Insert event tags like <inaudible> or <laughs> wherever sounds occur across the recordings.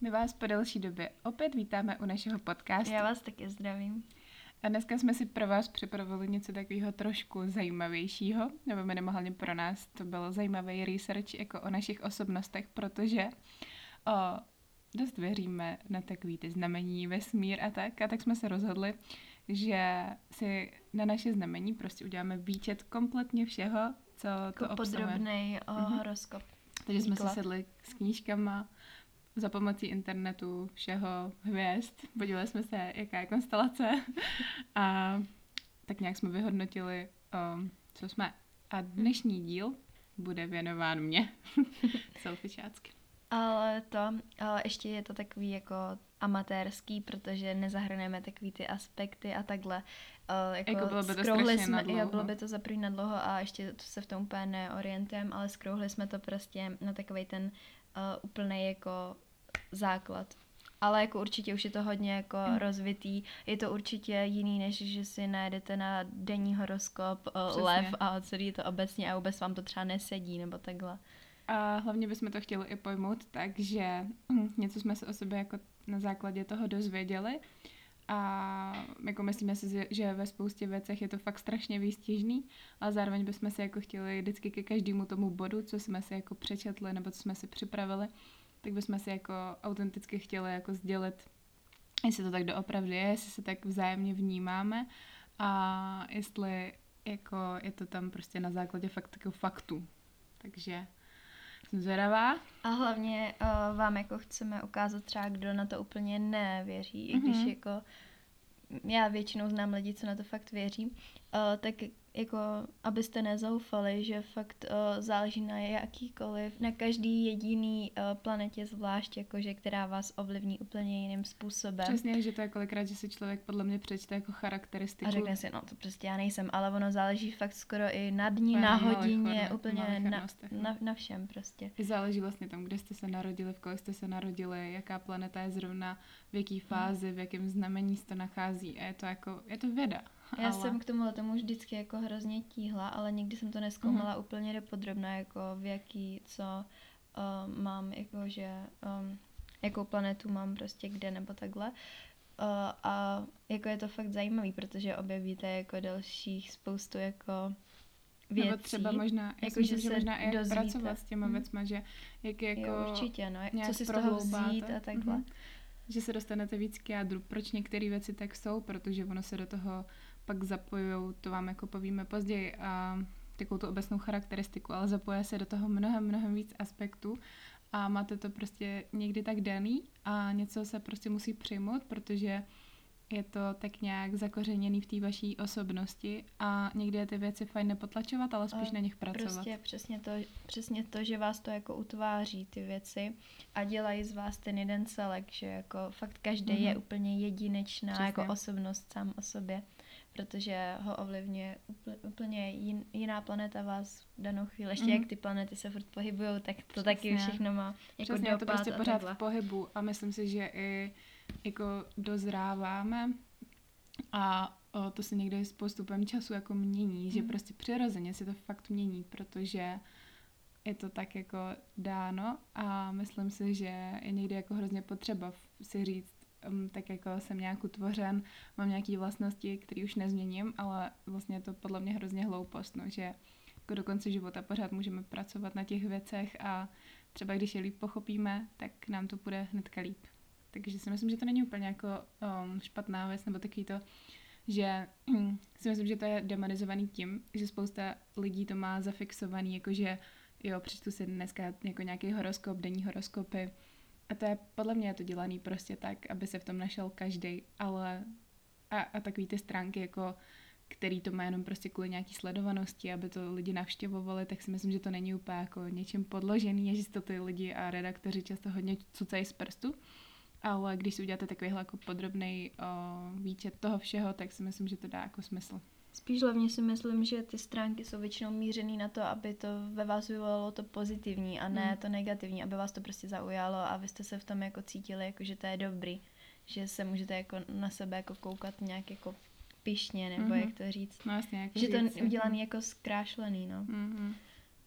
My vás po delší době opět vítáme u našeho podcastu. Já vás taky zdravím. A dneska jsme si pro vás připravili něco takového trošku zajímavějšího, nebo minimálně pro nás to byl zajímavý research jako o našich osobnostech, protože o, dost věříme na takový ty znamení, vesmír a tak. A tak jsme se rozhodli, že si na naše znamení prostě uděláme výčet kompletně všeho, co Jako to obsahuje. podrobný Mhm. horoskop. Takže jsme si sedli s knížkama za pomocí internetu, všeho, hvězd. Podívali jsme se, jaká je konstelace a tak nějak jsme vyhodnotili, um, co jsme. A dnešní díl bude věnován mě. <laughs> Selfiečácky. Ale to, ale ještě je to takový jako amatérský, protože nezahrneme takový ty aspekty a takhle. Uh, jako, Jako bylo by to strašně jsme, jo, bylo by to za na dlouho a ještě to se v tom úplně neorientujeme, ale skrouhli jsme to prostě na takový ten uh, úplný jako základ. Ale jako určitě už je to hodně jako Mm. rozvitý. Je to určitě jiný, než že si najdete na denní horoskop uh, Přesně. lev a celý to obecně a vůbec vám to třeba nesedí nebo takhle. A hlavně bychom to chtěli i pojmout tak, že hm, něco jsme se o sobě jako na základě toho dozvěděli a jako myslíme si, že ve spoustě věcech je to fakt strašně výstěžný, ale zároveň bychom si jako chtěli vždycky ke každému tomu bodu, co jsme si jako přečetli nebo co jsme si připravili, tak bychom si jako autenticky chtěli jako sdělit, jestli to tak doopravdy je, jestli se tak vzájemně vnímáme a jestli jako je to tam prostě na základě fakt jako faktů. Takže jsem zvědavá. A hlavně uh, vám jako chceme ukázat třeba, kdo na to úplně nevěří, i když Mhm. jako já většinou znám lidi, co na to fakt věří, uh, tak jako abyste nezoufali, že fakt uh, záleží na jakýkoliv, na každý jediný uh, planetě zvlášť, jakože která vás ovlivní úplně jiným způsobem. Přesně, že to je kolikrát, že si člověk podle mě přečte jako charakteristiku. A řekne si, no to prostě já nejsem, ale ono záleží fakt skoro i na dní, na hodině, hodno- úplně na, no. na, na všem prostě. I záleží vlastně tam, kde jste se narodili, v kolik jste se narodili, jaká planeta je zrovna, v jaký fázi, v jakém znamení se to nachází. A je to jako, je to věda. Já ale... jsem k tomu tomu vždycky jako hrozně tíhla, ale nikdy jsem to neskoumala mm-hmm. úplně dopodrobna, jako v jaký, co uh, mám, jako že um, jakou planetu mám prostě kde nebo takhle. Uh, a jako je to fakt zajímavý, protože objevíte jako dalších spoustu jako věcí. Nebo třeba možná, Jako, že se možná i pracovat s těma Mhm. věcma, že jak je jako jo, určitě, no, jak- co si z toho vzít a takhle. Mhm. Že se dostanete víc k jádru, proč některé věci tak jsou, protože ono se do toho pak zapojují, to vám jako povíme později, a takovou tu obecnou charakteristiku, ale zapoje se do toho mnohem, mnohem víc aspektů a máte to prostě někdy tak daný a něco se prostě musí přijmout, protože je to tak nějak zakořeněný v té vaší osobnosti a někdy je ty věci fajn nepotlačovat, ale spíš A na nich pracovat. Prostě přesně to, přesně to, že vás to jako utváří ty věci a dělají z vás ten jeden celek, že jako fakt každý mm-hmm. je úplně jedinečná Přesně. jako osobnost sám o sobě, protože ho ovlivňuje úplně, jin, jiná planeta vás v danou chvíli. Ještě Mhm. jak ty planety se furt pohybují, tak to taky Přesně. všechno má jako Přesně, je to dopad prostě pořád takhle. v pohybu a myslím si, že i jako dozráváme a o, to se někdy s postupem času jako mění, že Mhm. prostě přirozeně se to fakt mění, protože je to tak jako dáno a myslím si, že je někdy jako hrozně potřeba si říct, um, tak jako jsem nějak utvořen, mám nějaké vlastnosti, které už nezměním, ale vlastně je to podle mě hrozně hloupost, no, že jako do konce života pořád můžeme pracovat na těch věcech a třeba když je líp pochopíme, tak nám to bude hnedka líp. Takže si myslím, že to není úplně jako um, špatná věc, nebo takový to, že si myslím, že to je demonizovaný tím, že spousta lidí to má zafixovaný, jakože jo, přečtu si dneska jako nějaký horoskop, denní horoskopy a to je, podle mě je to dělaný prostě tak, aby se v tom našel každý, ale a, a takový ty stránky jako který to má jenom prostě kvůli nějaký sledovanosti, aby to lidi navštěvovali, tak si myslím, že to není úplně jako něčím podložený, že to ty lidi a redaktoři často hodně cucají z prstu. Ale když si uděláte takovýhle jako podrobný výčet toho všeho, tak si myslím, že to dá jako smysl. Spíš hlavně si myslím, že ty stránky jsou většinou mířený na to, aby to ve vás vyvolalo to pozitivní a ne Hmm. to negativní, aby vás to prostě zaujalo a vy jste se v tom jako cítili, jako že to je dobrý, že se můžete jako na sebe jako koukat nějak jako pišně, nebo Mhm. jak to říct. No jasně, jako Že to je udělaný jako zkrášlený, no. Mhm.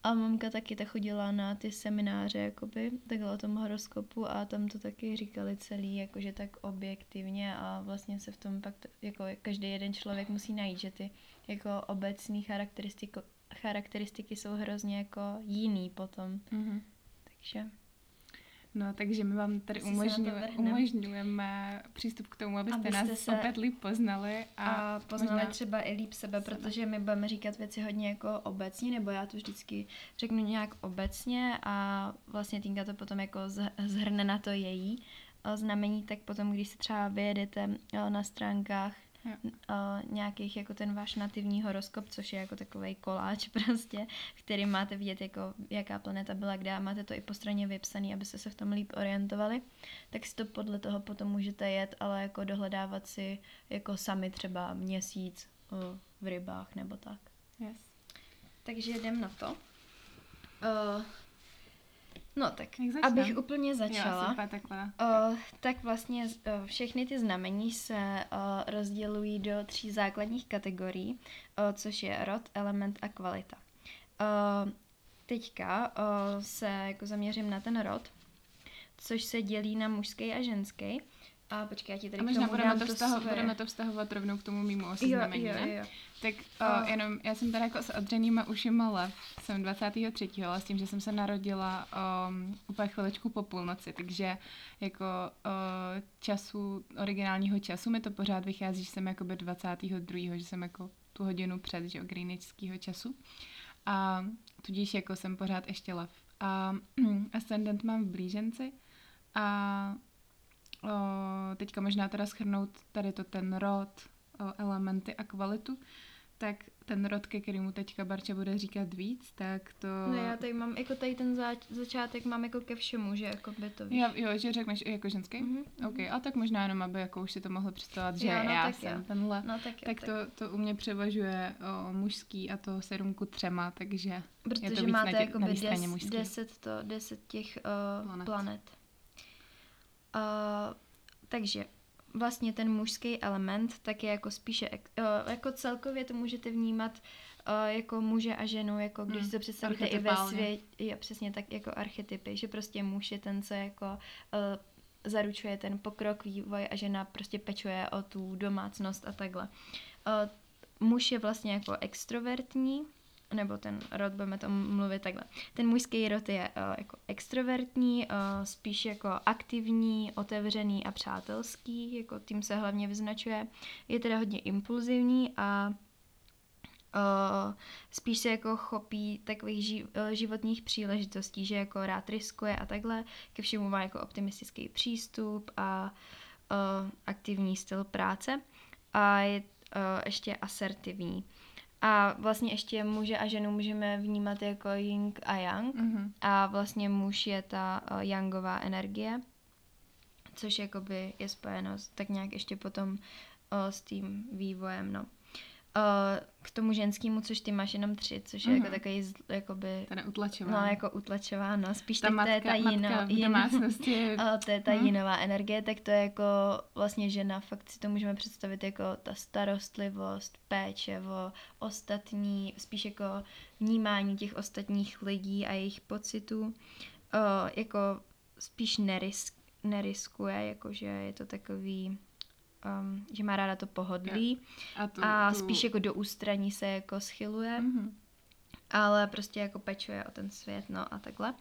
A mamka taky ta chodila na ty semináře, jakoby, takhle o tom horoskopu a tam to taky říkali celý, jakože tak objektivně a vlastně se v tom pak, jako každý jeden člověk musí najít, že ty jako obecní charakteristiky, charakteristiky jsou hrozně jako jiný potom. Mhm. Takže No, takže my vám tady umožňujeme, umožňujeme přístup k tomu, abyste, Abyste nás se- opět líp poznali. A, a poznali možná- třeba i líp sebe, sebe. protože my budeme říkat věci hodně jako obecně, nebo já to vždycky řeknu nějak obecně a vlastně Tinka to potom jako zh- zhrne na to její eh, znamení, tak potom, když se třeba vyjedete eh, na stránkách Eh, nějakých jako ten váš nativní horoskop, což je jako takový koláč <laughs> prostě, který máte vidět jako jaká planeta byla kde a máte to i po straně vypsaný, abyste se v tom líp orientovali, tak si to podle toho potom můžete jet, ale jako dohledávat si jako sami třeba měsíc eh, v rybách nebo tak. Yes. Takže jdem na to. Uh, no tak, Jak abych úplně začala. Jo, super, takhle. Uh, tak vlastně uh, všechny ty znamení se uh, rozdělují do tří základních kategorií, uh, což je rod, element a kvalita. Uh, teďka uh, se jako zaměřím na ten rod, což se dělí na mužský a ženský. A počkej, já ti tady A možná budeme to, vztaho, svoje. budeme to vztahovat rovnou k tomu mýmu Jo, oseznamení, jo, ne? jo. Tak A- uh, jenom, já jsem teda jako s odřenýma ušima lev, jsem 23. ale s tím, že jsem se narodila um, úplně chviličku po půlnoci, takže jako uh, času, originálního času mi to pořád vychází, že jsem jakoby 22. že jsem jako tu hodinu před, že jo, greenwichského času. A tudíž jako jsem pořád ještě lev. A <clears throat> ascendent mám v blíženci a o, teďka možná teda schrnout tady to ten rod, o, elementy a kvalitu, tak ten rod, ke kterému teďka Barča bude říkat víc, tak to... No já tady mám, jako tady ten zač- začátek mám jako ke všemu, že jako by to víš. Jo, jo, že řekneš jako ženský? Mhm, OK, a tak možná jenom, aby jako už si to mohl představovat, že Jo, no já tak jsem jo. tenhle. No tak jo, tak to, to u mě převažuje o, mužský a to sedm ku třema, takže je to Protože víc máte na, tě, na straně mužský. deset, to, deset těch uh, Planet. planet. Uh, takže vlastně ten mužský element tak je jako spíše, uh, jako celkově to můžete vnímat uh, jako muže a ženu, jako když Hmm, to představíte i ve světě, je přesně tak jako archetypy, že prostě muž je ten, co jako uh, zaručuje ten pokrok, vývoj a žena prostě pečuje o tu domácnost a takhle. Uh, muž je vlastně jako extrovertní, nebo ten rod, budeme tomu mluvit takhle. Ten mužský rod je uh, jako extrovertní, uh, spíš jako aktivní, otevřený a přátelský, jako tím se hlavně vyznačuje. Je teda hodně impulzivní a uh, spíš se jako chopí takových ži- životních příležitostí, že jako rád riskuje a takhle. Ke všemu má jako optimistický přístup a uh, aktivní styl práce. A je uh, ještě asertivní. A vlastně ještě muže a ženu můžeme vnímat jako yin a yang. Mhm. A vlastně muž je ta uh, yangová energie, což jakoby je spojeno s, tak nějak ještě potom uh, s tím vývojem, no. K tomu ženskému, což ty máš jenom tři, což je Mhm. jako takový, z- jakoby, Ten utlačová. no jako utlačováno, spíš ta matka, <laughs> to je ta matka v domácnosti je... to je ta Hm. jinová energie, tak to je jako vlastně žena, fakt si to můžeme představit jako ta starostlivost, péče o ostatní, spíš jako vnímání těch ostatních lidí a jejich pocitů. O, jako spíš nerisk, neriskuje, jakože je to takový, um, že má ráda to pohodlí a, tu, a tu... spíš jako do ústraní se jako schyluje Mhm. ale prostě jako pečuje o ten svět, no a takhle.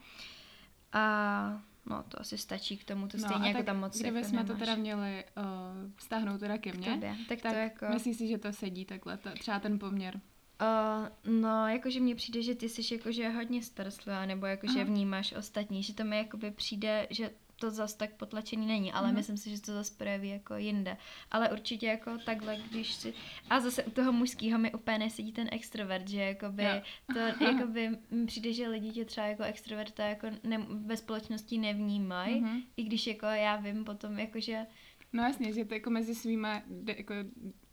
A no to asi stačí k tomu, to No, stejně jako tam moc Kdyby jako jsme to nemáš. teda měli uh, vztáhnout teda ke mně, tobě. Tak, tak to jako... myslíš si, že to sedí takhle, ta, třeba ten poměr? Uh, no, jakože mně přijde, že ty jsi jakože hodně starostlivá, nebo jakože Aha. vnímáš ostatní, že to mi jakoby přijde, že to zas tak potlačený není, ale Mhm. myslím si, že to zase projeví jako jinde. Ale určitě jako takhle, když si... A zase u toho mužského mi úplně nesedí ten extrovert, že jakoby Jo. to <laughs> jakoby mi přijde, že lidi tě třeba jako extroverta jako ne, ve společnosti nevnímají, Mhm. i když jako já vím potom jakože No jasně, že to jako mezi svýma de, jako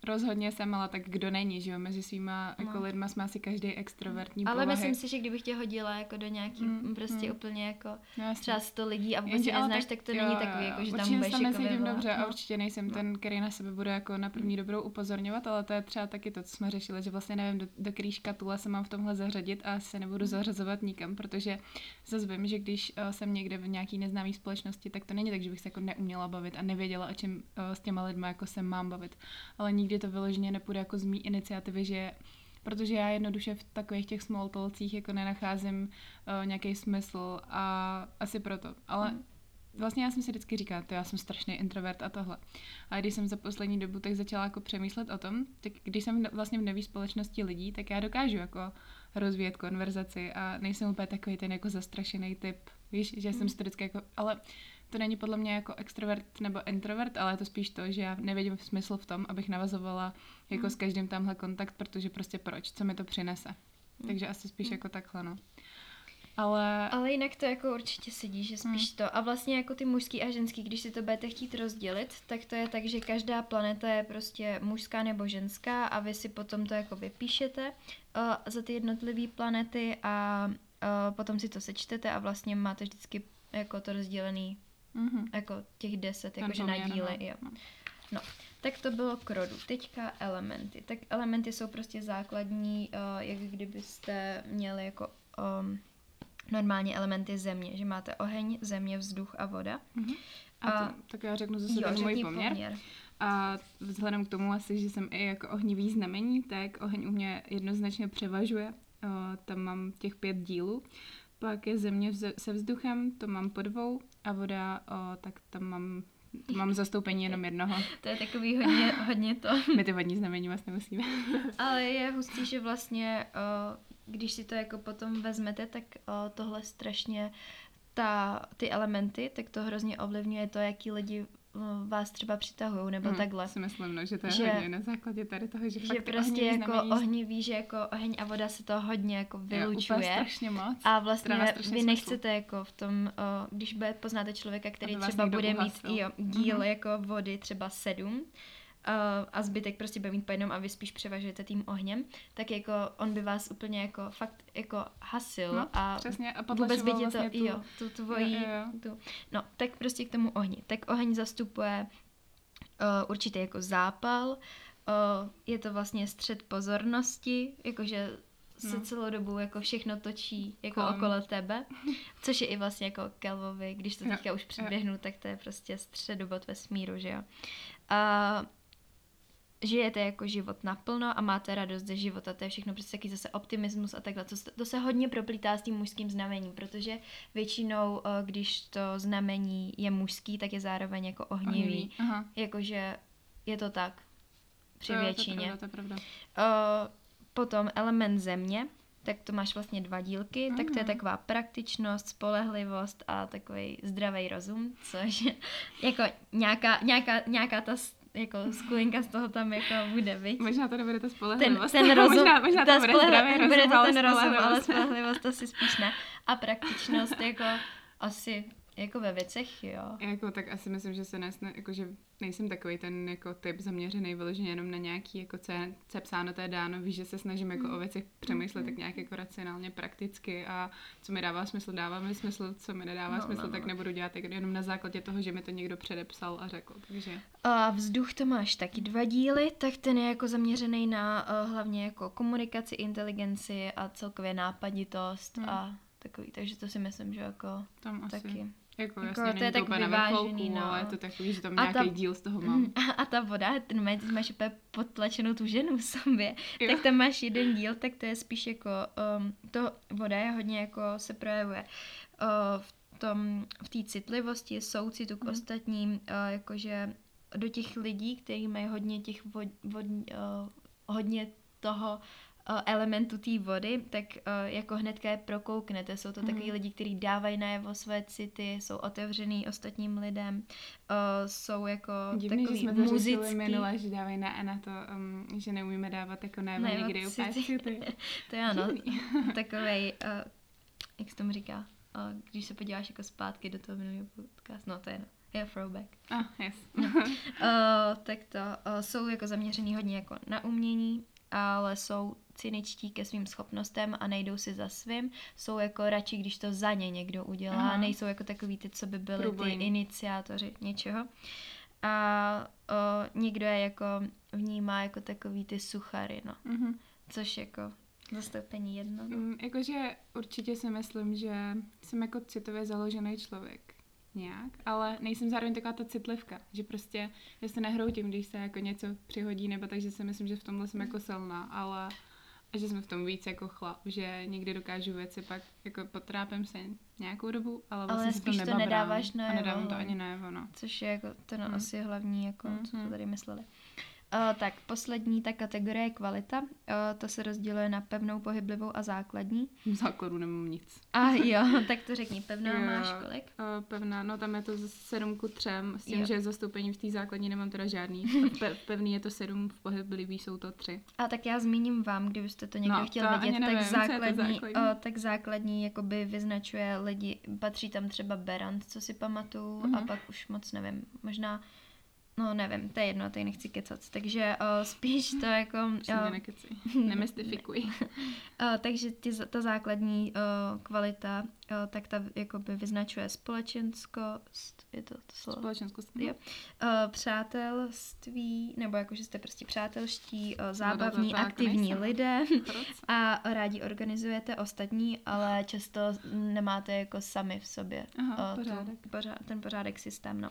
rozhodně jsem, ale tak kdo není, že jo, mezi svýma No. jako lidma jsme asi každý extrovertní Ale povahy. myslím si, že kdybych tě hodila jako do nějaký Mm, prostě mm. úplně jako No, třeba 100 lidí a vůbec Jenže neznáš, tak to jo, není takový, jo. jako že tam budeš jako vyvolat. dobře a No. určitě nejsem No. ten, který na sebe bude jako na první dobrou upozorňovat, ale to je třeba taky to, co jsme řešili, že vlastně nevím, do, do který škatule se mám v tomhle zařadit a se nebudu Mm. zařazovat nikam, protože zase vím, že když uh, jsem někde v nějaký neznámé společnosti, tak to není tak, že bych se jako neuměla bavit a nevěděla, o čem uh, s těma lidma jako se mám bavit. Ale nikdy to vyloženě nepůjde jako z mý iniciativy, že protože já jednoduše v takových těch small talkcích jako nenacházím uh, nějaký smysl a asi proto. Ale Mhm. vlastně já jsem si vždycky říkala, to já jsem strašný introvert a tohle. A když jsem za poslední dobu tak začala jako přemýšlet o tom, tak když jsem vlastně v nové společnosti lidí, tak já dokážu jako rozvíjet konverzaci a nejsem úplně takový ten jako zastrašený typ, víš, že jsem Mm. si to vždycky jako, ale to není podle mě jako extrovert nebo introvert, ale je to spíš to, že já nevidím smysl v tom, abych navazovala jako Mm. s každým tamhle kontakt, protože prostě proč, co mi to přinese. Mm. Takže asi spíš Mm. jako takhle, no. Ale Ale jinak to jako určitě sedí, že Hmm. spíš to. A vlastně jako ty mužský a ženský, když si to budete chtít rozdělit, tak to je tak, že každá planeta je prostě mužská nebo ženská a vy si potom to jako vypíšete uh, za ty jednotlivé planety a uh, potom si to sečtete a vlastně máte vždycky jako to rozdělený mhm. jako těch deset, jakože na poměr, díly, no. jo. No. No, tak to bylo k rodu. Teďka elementy. Tak elementy jsou prostě základní, uh, jak kdybyste měli jako um, normálně elementy země, že máte oheň, země, vzduch a voda. Mhm. A, A- to, tak já řeknu zase ten můj poměr. poměr. A vzhledem k tomu asi, že jsem i jako ohnivý znamení, tak oheň u mě jednoznačně převažuje. O, tam mám těch pět dílů. Pak je země se vzduchem, to mám po dvou. A voda, o, tak tam mám, mám zastoupení jenom jednoho. <laughs> To je takový hodně, hodně to. <laughs> My ty vodní znamení vlastně musíme. <laughs> Ale je hustý, že vlastně, když si to jako potom vezmete, tak tohle strašně ta, ty elementy, tak to hrozně ovlivňuje to, jaký lidi vás třeba přitahují, nebo Hm, takhle. Si myslím, no, že to je Že- hodně na základě tady toho, že, Že fakt prostě ohnivý jako znamení ohnivý, že jako oheň a voda se to hodně jako jo, vylučuje. strašně moc. A vlastně vy nechcete jako v tom, o, když bude, poznáte člověka, který třeba někdo bude mít uhasil. jo, díl Mhm. jako vody třeba sedm, a zbytek prostě bude mít po jednom a vy spíš převažujete tím ohněm, tak jako on by vás úplně jako fakt jako hasil No, a Přesně, a vůbec by tě to, vlastně tu, jo, tu tvojí, Jo, jo. Tu, no, tak prostě k tomu ohni. Tak oheň zastupuje uh, určitě jako zápal, uh, je to vlastně střed pozornosti, jakože se No. celou dobu jako všechno točí jako Kolem. okolo tebe, což je i vlastně jako Kelvovi, když to teďka už jo. předběhnu, tak to je prostě středobod vesmíru, že jo. A žijete jako život naplno a máte radost ze života, to je všechno prostě taky zase optimismus a takhle. To, se- to se hodně proplítá s tím mužským znamením, protože většinou, eh, když to znamení je mužský, tak je zároveň jako ohnivý. Ohnivý. Jakože je to tak při Jo, většině. To je pravda, to je pravda. Uh, potom element země, tak to máš vlastně dva dílky, tak to je Mhm. taková praktičnost, spolehlivost a takový zdravý rozum, což <laughs> jako nějaká, nějaká, nějaká ta jako skulinka z toho tam jako bude, viď? Možná to nebude ta Ten, spolehlivost. ten <laughs> rozum, možná, možná to ta bude spolehl- zdravý <laughs> rozum, bude to ale ten rozum, ale spolehlivost. spolehlivost to si spíš ne. A praktičnost <laughs> jako asi jako ve věcech, jo. Jako, tak asi myslím, že se nesne, jako, že nejsem takový ten jako typ zaměřený vyloženě jenom na nějaký, jako co je, co je psáno, to je dáno, víš, že se snažím jako Mm. o věcech přemýšlet Mm. tak nějak jako racionálně, prakticky a co mi dává smysl, dává mi smysl, co mi nedává No, smysl, no, tak no. nebudu dělat jako jenom na základě toho, že mi to někdo předepsal a řekl, takže A vzduch to máš taky dva díly, tak ten je jako zaměřený na uh, hlavně jako komunikaci, inteligenci a celkově nápaditost Hmm. a takový, takže to si myslím, že jako tam asi, taky. Jako, Jako jasně, to je to tak vyvážený, no. ale je to takový, že tam A nějaký ta- díl z toho <laughs> mám. A, a ta voda, ten máš, ty máš úplně potlačenou tu ženu v sobě, Jo. tak tam máš jeden díl, tak to je spíš jako, um, to voda je hodně jako se projevuje uh, v tom, v té citlivosti, soucitu k Mhm. ostatním, uh, jakože do těch lidí, kteří mají hodně těch vod, vod, uh, hodně toho uh, elementu té vody, tak uh, jako hnedka je prokouknete. Jsou to Mhm. takový lidi, kteří dávají najevo své city, jsou otevřený ostatním lidem, uh, jsou jako Divný, že takový jsme to řešili muzický. minule, že dávají na, na to, um, že neumíme dávat jako najevo Najevo někdy úplně city. <laughs> To je ano, <laughs> takovej, uh, jak se tomu říká, uh, když se podíváš jako zpátky do toho minulého podcastu, no to je no. Je throwback. Ah, yes. uh, <laughs> tak to uh, jsou jako zaměřený hodně jako na umění, ale jsou cyničtí ke svým schopnostem a nejdou si za svým. Jsou jako radši, když to za ně někdo udělá. Aha. Nejsou jako takový ty, co by byly Průbojný. ty iniciátoři něčeho. A uh, někdo je jako vnímá jako takový ty suchary, no. Mm-hmm. Což jako zastoupení jedno. Mm, jakože určitě si myslím, že jsem jako citově založený člověk nějak, ale nejsem zároveň taková ta citlivka, že prostě já se nehroutím, když se jako něco přihodí, nebo takže si myslím, že v tomhle jsem jako silná, ale a že jsme v tom víc jako chlap, že někdy dokážu věci pak jako potrápem se nějakou dobu, ale vlastně ale spíš to, to nedáváš na A nedávám to ani najevo, no. Což je jako ten hmm. asi hlavní, jako, hmm. co to tady mysleli. Uh, tak poslední ta kategorie je kvalita. Uh, to se rozděluje na pevnou, pohyblivou a základní. V základu nemám nic. A <laughs> jo, tak to řekni, pevná jo, máš kolik? Uh, pevná, no tam je to z 7 ku 3, s tím, jo. že zastoupení v té základní nemám teda žádný. Pe- pevný je to 7, v pohyblivý jsou to 3. A tak já zmíním vám, kdybyste to někdo no, chtěl to vidět, nevím, tak základní, základní? Uh, tak základní jakoby vyznačuje lidi, patří tam třeba Berant, co si pamatuju, mm-hmm. a pak už moc nevím, možná No nevím, to je jedno, tady nechci kecat. Takže uh, spíš to <laughs> jako... Uh, <laughs> nemystifikuj. uh, <laughs> takže ty, ta základní uh, kvalita, uh, tak ta jakoby vyznačuje společenskost, je to to slovo? Společenskost. Jo. Uh, přátelství, nebo jako, že jste prostě přátelští, uh, zábavní, no, aktivní nejsem. lidé a rádi organizujete ostatní, ale často nemáte jako sami v sobě Aha, uh, pořádek. Tu, pořád, ten pořádek systém, no.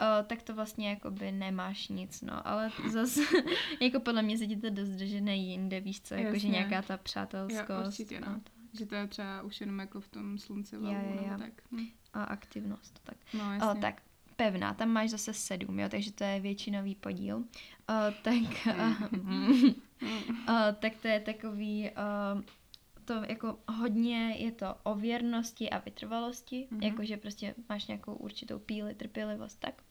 Uh, tak to vlastně jakoby nemáš nic, no, ale zase <laughs> jako podle mě se ti to dost držené jinde, víš co, jakože nějaká ta přátelskost. Jo, určitě, no. Že to je třeba už jenom jako v tom slunci lavu, jo, jo, jo. tak. Hm. A aktivnost, tak. No, jasně. O, tak, pevná, tam máš zase sedm, jo, takže to je většinový podíl. O, tak, mm. o, <laughs> tak to je takový, o, to jako hodně je to o věrnosti a vytrvalosti, mm-hmm. jakože prostě máš nějakou určitou píli, trpělivost, tak.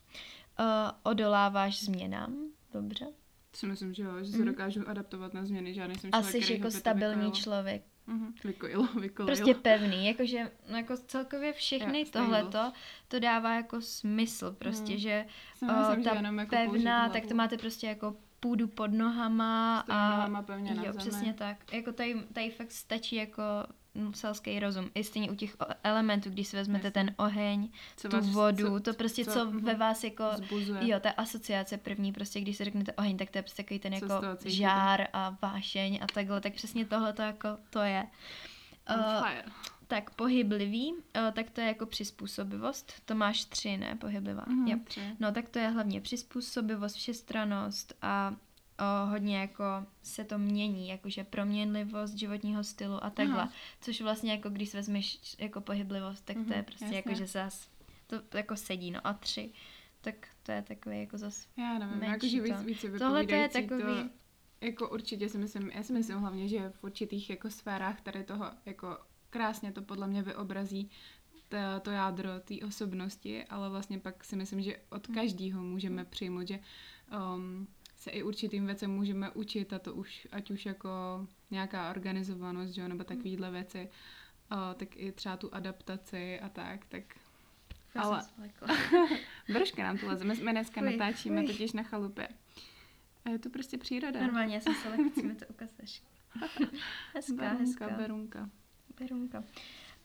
Uh, odoláváš změnám, dobře. Si myslím, že jo, že se mm. dokážu adaptovat na změny, žádný jsem člověk, Asi jako stabilní vykojil. člověk. Mm-hmm. Vykojil, vykojil. Prostě pevný, jakože no jako celkově všechny jo, tohleto, to dává jako smysl prostě, mm. že uh, ta že jako pevná, tak to máte prostě jako půdu pod nohama a nohama pevně jo, na přesně tak. Jako tady, tady fakt stačí jako selský rozum. I stejně u těch elementů, když si vezmete Jasně. ten oheň, co tu vás, vodu, co, to prostě, co, co ve vás jako, zbuzuje. jo, ta asociace první, prostě když si řeknete oheň, tak to je prostě takový ten jako žár a vášeň a takhle, tak přesně tohle to jako to je. Uh, tak pohyblivý, uh, tak to je jako přizpůsobivost. To máš tři, ne? Pohyblivá. Mm, jo. Tři. No tak to je hlavně přizpůsobivost, všestranost a o, hodně jako se to mění, jakože proměnlivost životního stylu a takhle. Aha. Což vlastně jako když vezmeš jako pohyblivost, tak to je mhm, prostě jasně. jako, že zas to, to jako sedí, no a tři, tak to je takový jako zas Já nevím, jakože víc, víc Tohle to je takový... To, jako určitě si myslím, já si myslím hlavně, že v určitých jako sférách tady toho jako krásně to podle mě vyobrazí to, to jádro té osobnosti, ale vlastně pak si myslím, že od mhm. každého můžeme přijmout, že um, se i určitým věcem můžeme učit a to už, ať už jako nějaká organizovanost, že, nebo takovýhle věci, uh, tak i třeba tu adaptaci a tak, tak ale <laughs> Brška nám to leze. My, my dneska fuj, natáčíme fuj. totiž na chalupě. A je to prostě příroda. Normálně, já jsem se lekci, mi to ukazuješ. <laughs> hezká, berunka, hezká. Berunka. Berunka.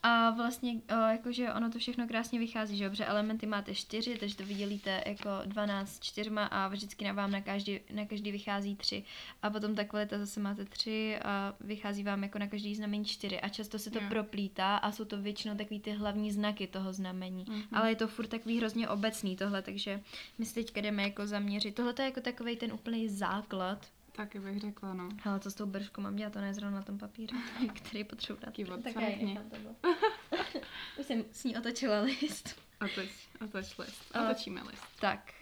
A vlastně jakože ono to všechno krásně vychází, že dobře, elementy máte čtyři, takže to vydělíte jako 12 čtyřma a vždycky na vám na každý, na každý vychází tři. A potom ta kvalita zase máte tři a vychází vám jako na každý znamení čtyři. A často se to yeah. proplítá a jsou to většinou takový ty hlavní znaky toho znamení. Mm-hmm. Ale je to furt takový hrozně obecný tohle, takže my si teďka jdeme jako zaměřit. Tohle je jako takový ten úplný základ Taky bych řekla, no. Ale co s tou brškou mám dělat, to ne zrovna na tom papíře, <laughs> který potřebuji dát. Kývot, tak <laughs> Už jsem s ní otočila list. Otoč, otoč list. Otočíme list. Tak,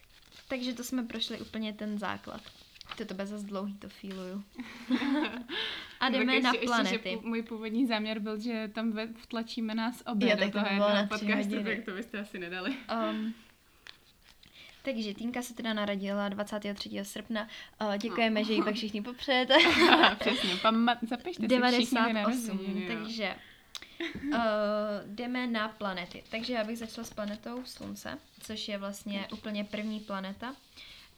takže to jsme prošli úplně ten základ. To to bez zase dlouhý, to feeluju. <laughs> A jdeme ještě, na planety. Ještě, že můj původní záměr byl, že tam vtlačíme nás obě jo, do toho jednoho podcastu, tak to byste asi nedali. Um, takže Týnka se teda narodila 23. srpna. Děkujeme, no. že ji pak všichni popřete. <laughs> Přesně, pamat, zapište 98, si takže Uh, jdeme na planety. Takže já bych začala s planetou Slunce, což je vlastně úplně první planeta.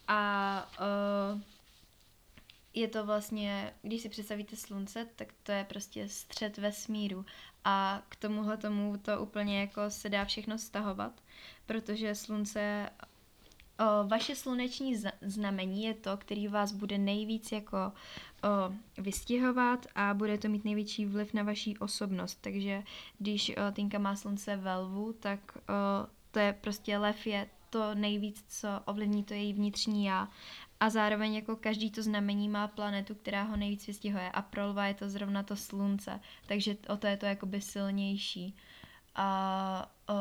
A uh, je to vlastně, když si představíte slunce, tak to je prostě střed vesmíru. A k tomuhle tomu to úplně jako se dá všechno stahovat, protože slunce O, vaše sluneční znamení je to, který vás bude nejvíc jako o, vystihovat a bude to mít největší vliv na vaší osobnost. Takže když o, Tinka má slunce ve lvu, tak o, to je prostě lev je to nejvíc, co ovlivní to její vnitřní já. A zároveň jako každý to znamení má planetu, která ho nejvíc vystihuje a pro lva je to zrovna to slunce, takže o to je to jakoby silnější. A o,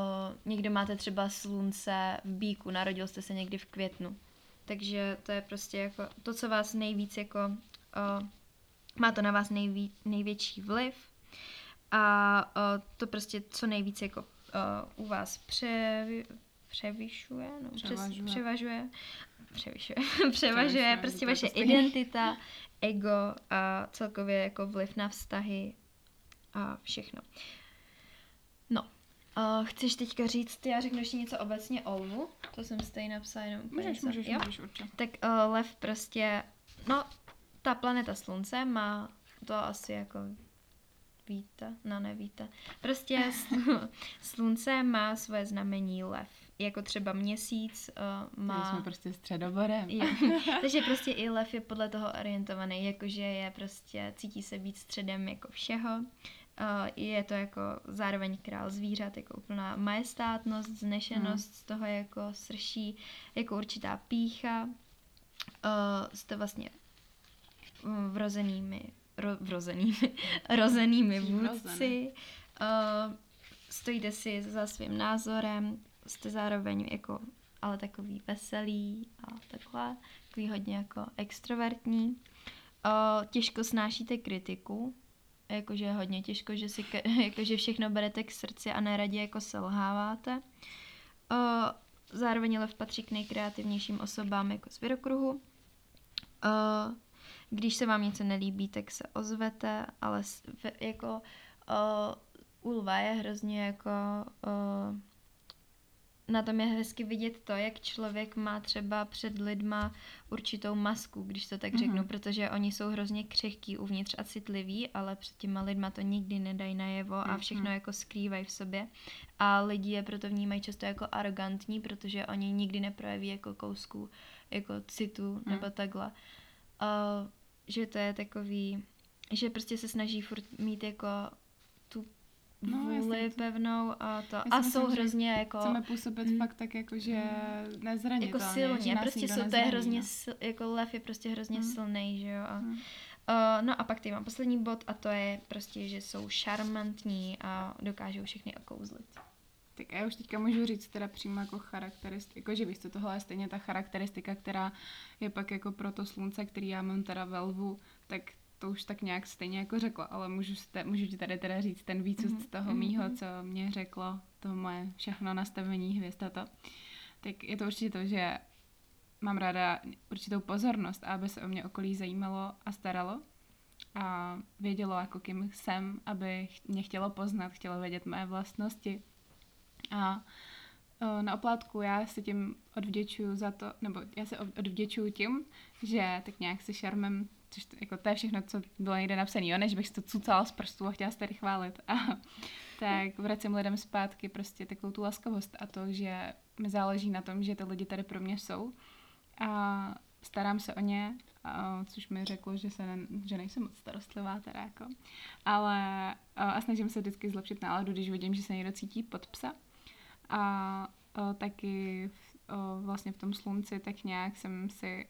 někdo máte třeba slunce v bíku, narodil jste se někdy v květnu. Takže to je prostě jako to, co vás nejvíc jako, o, má to na vás nejví, největší vliv a o, to prostě co nejvíc jako o, u vás pře, převyšuje, no, převažuje. Přes, převažuje, převyšuje, <laughs> převažuje prostě vaše identita, ego a celkově jako vliv na vztahy a všechno. Uh, chceš teďka říct, já řeknu ještě něco obecně o lvu, to jsem stejně napsala jenom Můžeš, něco. můžeš, jo? můžeš určitě. Tak uh, lev prostě, no, ta planeta slunce má to asi jako víte, no nevíte. Prostě <laughs> slunce má svoje znamení lev. Jako třeba měsíc uh, má... Jsme prostě středoborem. Je. <laughs> Takže prostě i lev je podle toho orientovaný, jakože je prostě, cítí se být středem jako všeho. Je to jako zároveň král zvířat, jako úplná majestátnost, znešenost, hmm. z toho jako srší, jako určitá pícha. Uh, jste vlastně vrozenými ro, vrozenými, <laughs> rozenými vůdci. Stojíte si za svým názorem, jste zároveň jako ale takový veselý a takhle, takový hodně jako extrovertní. Těžko snášíte kritiku, jakože hodně těžko, že si <laughs> jakože všechno berete k srdci a neradě jako selháváte. Uh, zároveň ale patří k nejkreativnějším osobám jako z Virokruhu. Uh, když se vám něco nelíbí, tak se ozvete, ale jako uh, u lva je hrozně jako uh, na tom je hezky vidět to, jak člověk má třeba před lidma určitou masku, když to tak řeknu, mm-hmm. protože oni jsou hrozně křehký uvnitř a citliví, ale před těma lidma to nikdy nedají najevo mm-hmm. a všechno mhm. jako skrývají v sobě. A lidi je proto vnímají často jako arrogantní, protože oni nikdy neprojeví jako kousku jako citu mm. nebo takhle. Uh, že to je takový, že prostě se snaží furt mít jako no, vůli jasný. pevnou a to. Já a jsou myslím, hrozně jako... Chceme působit mm, fakt tak jako, že mm, nezranitelně. Jako silně, prostě jsou, to je hrozně, no. sil, jako lev je prostě hrozně mm. silný, že jo. A, mm. Uh, no a pak tady mám poslední bod a to je prostě, že jsou šarmantní a dokážou všechny okouzlit. Tak já už teďka můžu říct teda přímo jako charakteristika, jako že víš co, tohle je stejně ta charakteristika, která je pak jako pro to slunce, který já mám teda ve lvu, tak to už tak nějak stejně jako řekla, ale můžu, ste, můžu ti tady teda říct ten víc mm-hmm. z toho mhm, mýho, mhm. co mě řeklo, to moje všechno nastavení hvězd a to. Tak je to určitě to, že mám ráda určitou pozornost, aby se o mě okolí zajímalo a staralo a vědělo, jako kým jsem, aby mě chtělo poznat, chtělo vědět moje vlastnosti a na oplátku já se tím odvděčuju za to, nebo já se odvděčuju tím, že tak nějak se šarmem, což to, jako to je všechno, co bylo někde napsané, jo, než bych to cucala z prstů a chtěla se tady chválit. A tak vracím lidem zpátky prostě takovou tu laskavost a to, že mi záleží na tom, že ty lidi tady pro mě jsou. A starám se o ně, a, což mi řeklo, že, se ne, že nejsem moc starostlivá teda jako, ale a, a snažím se vždycky zlepšit náladu, když vidím, že se někdo cítí pod psa. A o, taky v, vlastně v tom slunci tak nějak jsem si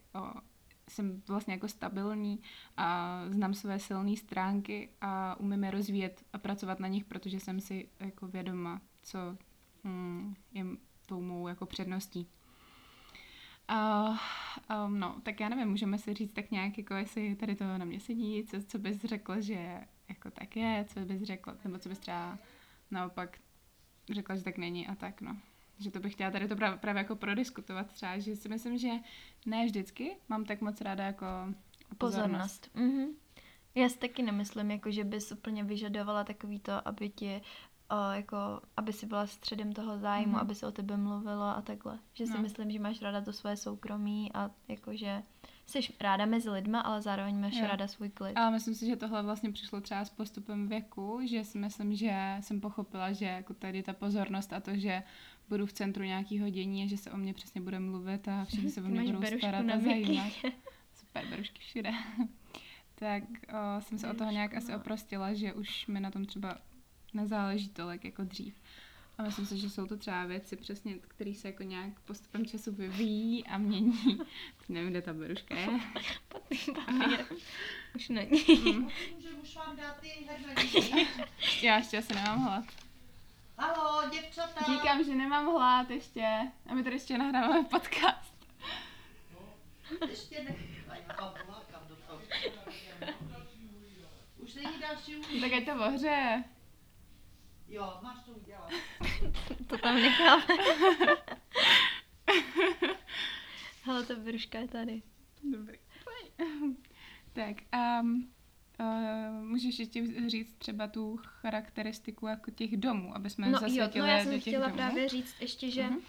jsem vlastně jako stabilní a znám své silné stránky a umím je rozvíjet a pracovat na nich, protože jsem si jako vědoma, co hm, je tou mou jako předností. Uh, um, no, tak já nevím, můžeme si říct tak nějak, jako jestli tady to na mě sedí, co, co bys řekla, že jako tak je, co bys řekla, nebo co bys třeba naopak řekla, že tak není a tak, no. Že to bych chtěla tady to právě, právě jako prodiskutovat třeba, že si myslím, že ne vždycky mám tak moc ráda jako pozornost. pozornost. Mm-hmm. Já si taky nemyslím, jako že bys úplně vyžadovala takový to, aby ti o, jako, aby si byla středem toho zájmu, mm-hmm. aby se o tebe mluvilo a takhle. Že si no. myslím, že máš ráda to svoje soukromí a jakože jsi ráda mezi lidma, ale zároveň máš jo. ráda svůj klid. Ale myslím si, že tohle vlastně přišlo třeba s postupem věku, že si myslím, že jsem pochopila, že jako tady ta pozornost a to, že budu v centru nějakého dění a že se o mě přesně bude mluvit a všichni se o mě budou starat a zajímat. <laughs> Super, berušky všude. <laughs> tak o, jsem se o toho nějak asi oprostila, že už mi na tom třeba nezáleží tolik jako dřív. A myslím si, že jsou to třeba věci přesně, které se jako nějak postupem času vyvíjí a mění. <laughs> Nevím, kde ta beruška je. Už není. Mm. už vám dát ty Já ještě asi nemám hlad. Halo, děvčata. Říkám, že nemám hlad ještě. A my tady ještě nahráváme podcast. Ještě ne. Už není další Tak je to ohře. Jo, máš to udělat. to tam necháme. Hele, ta vrška je tady. Dobrý. tak, um, uh, můžeš ještě říct třeba tu charakteristiku jako těch domů, aby jsme no, zasvětili jo, no já jsem do těch chtěla domů? právě říct ještě, že uh-huh.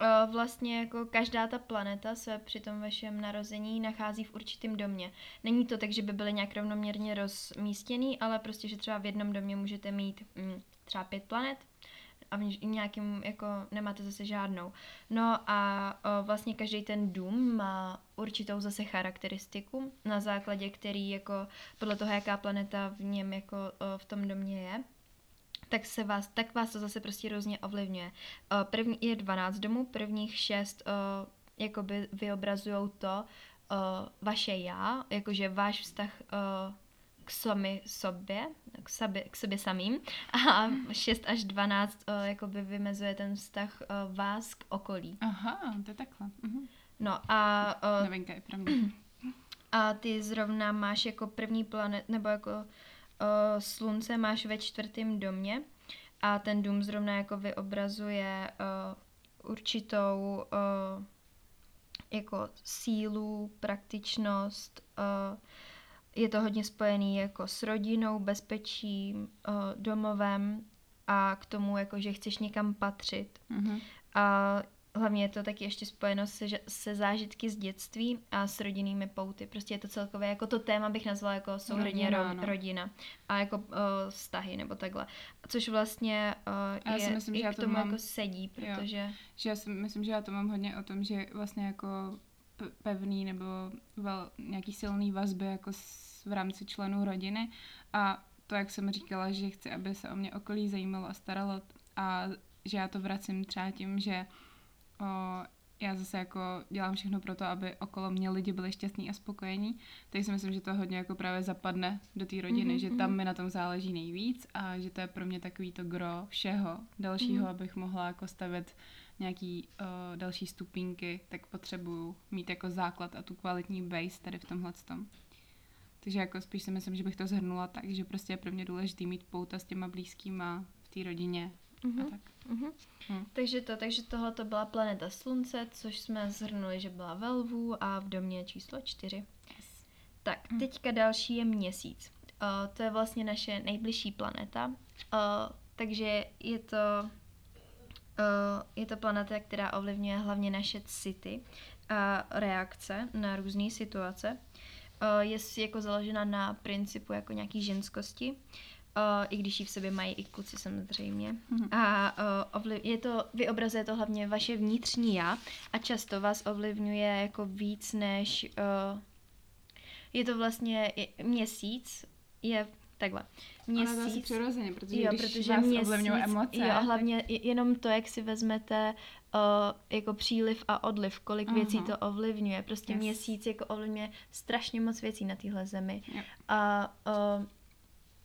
Uh, vlastně jako každá ta planeta se při tom vašem narození nachází v určitém domě. Není to tak, že by byly nějak rovnoměrně rozmístěný, ale prostě, že třeba v jednom domě můžete mít mm, třeba pět planet a v nějakým jako nemáte zase žádnou. No a o, vlastně každý ten dům má určitou zase charakteristiku, na základě který jako podle toho, jaká planeta v něm jako o, v tom domě je, tak se vás, tak vás to zase prostě různě ovlivňuje. O, první je 12 domů, prvních šest o, jakoby vyobrazují to vaše já, jakože váš vztah k sami sobě, k sobě, k sobě samým <laughs> a 6 až 12 uh, jakoby vymezuje ten vztah uh, vás k okolí. Aha, to je takhle. Uh-huh. No a... Uh, Novinka je pro mě. <clears throat> A ty zrovna máš jako první planet, nebo jako uh, slunce máš ve čtvrtém domě a ten dům zrovna jako vyobrazuje uh, určitou uh, jako sílu, praktičnost, uh, je to hodně spojený jako s rodinou, bezpečím, eh, domovem a k tomu, jako, že chceš někam patřit. Mm-hmm. A hlavně je to taky ještě spojeno se, se zážitky z dětství a s rodinnými pouty. Prostě je to celkově, jako to téma bych nazvala jako souhrně ro, no. rodina a jako uh, vztahy nebo takhle. Což vlastně uh, je, myslím, i že k tomu mám, jako sedí, protože... Jo, že já si myslím, že já to mám hodně o tom, že vlastně jako pevný nebo vel, nějaký silný vazby jako s, v rámci členů rodiny a to, jak jsem říkala, že chci, aby se o mě okolí zajímalo a staralo a že já to vracím třeba tím, že o, já zase jako dělám všechno pro to, aby okolo mě lidi byli šťastní a spokojení, tak si myslím, že to hodně jako právě zapadne do té rodiny, mm-hmm. že tam mhm. mi na tom záleží nejvíc a že to je pro mě takový to gro všeho dalšího, mm-hmm. abych mohla jako stavět nějaký uh, další stupínky, tak potřebuju mít jako základ a tu kvalitní base tady v tomhle tom. Takže jako spíš si myslím, že bych to zhrnula tak, že prostě je pro mě důležité mít pouta s těma blízkýma v té rodině uh-huh. a mhm, tak. Uh-huh. Hmm. Takže to, takže tohle to byla planeta Slunce, což jsme zhrnuli, že byla ve Lvu a v domě číslo čtyři. Yes. Tak, hmm. teďka další je měsíc. Uh, to je vlastně naše nejbližší planeta. Uh, takže je to Uh, je to planeta, která ovlivňuje hlavně naše city a reakce na různé situace. Uh, je jako založena na principu jako nějaký ženskosti, uh, i když ji v sobě mají i kluci samozřejmě. Mm-hmm. A ovliv, je to, vyobrazuje to hlavně vaše vnitřní já a často vás ovlivňuje jako víc než... Je to vlastně měsíc, je takhle. Měsíc. Ale to asi přirozeně, protože jo, když protože vás měsíc, emoce. Jo, hlavně tak... jenom to, jak si vezmete uh, jako příliv a odliv, kolik uh-huh. věcí to ovlivňuje. Prostě yes. měsíc jako ovlivňuje strašně moc věcí na téhle zemi. Yep. A uh,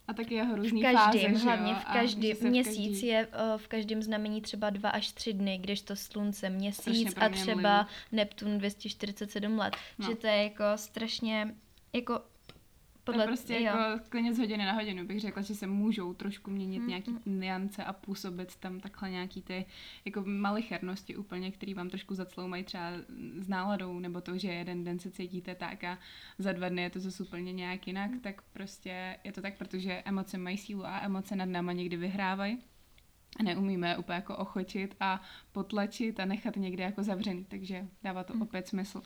a taky jeho různý v každém, fáze, hlavně v každém měsíc každý... je uh, v každém znamení třeba dva až tři dny, když to slunce měsíc a třeba mluvím. Neptun 247 let. No. Že to je jako strašně jako Podle, to prostě jo. jako klidně z hodiny na hodinu bych řekla, že se můžou trošku měnit Mm, nějaký mm. niance a působit tam takhle nějaký ty jako malichernosti úplně, který vám trošku zacloumají třeba s náladou, nebo to, že jeden den se cítíte tak a za dva dny je to zase úplně nějak jinak, Mm. tak prostě je to tak, protože emoce mají sílu a emoce nad náma někdy vyhrávají a neumíme úplně jako ochočit a potlačit a nechat někde jako zavřený, takže dává to Mm. opět smysl.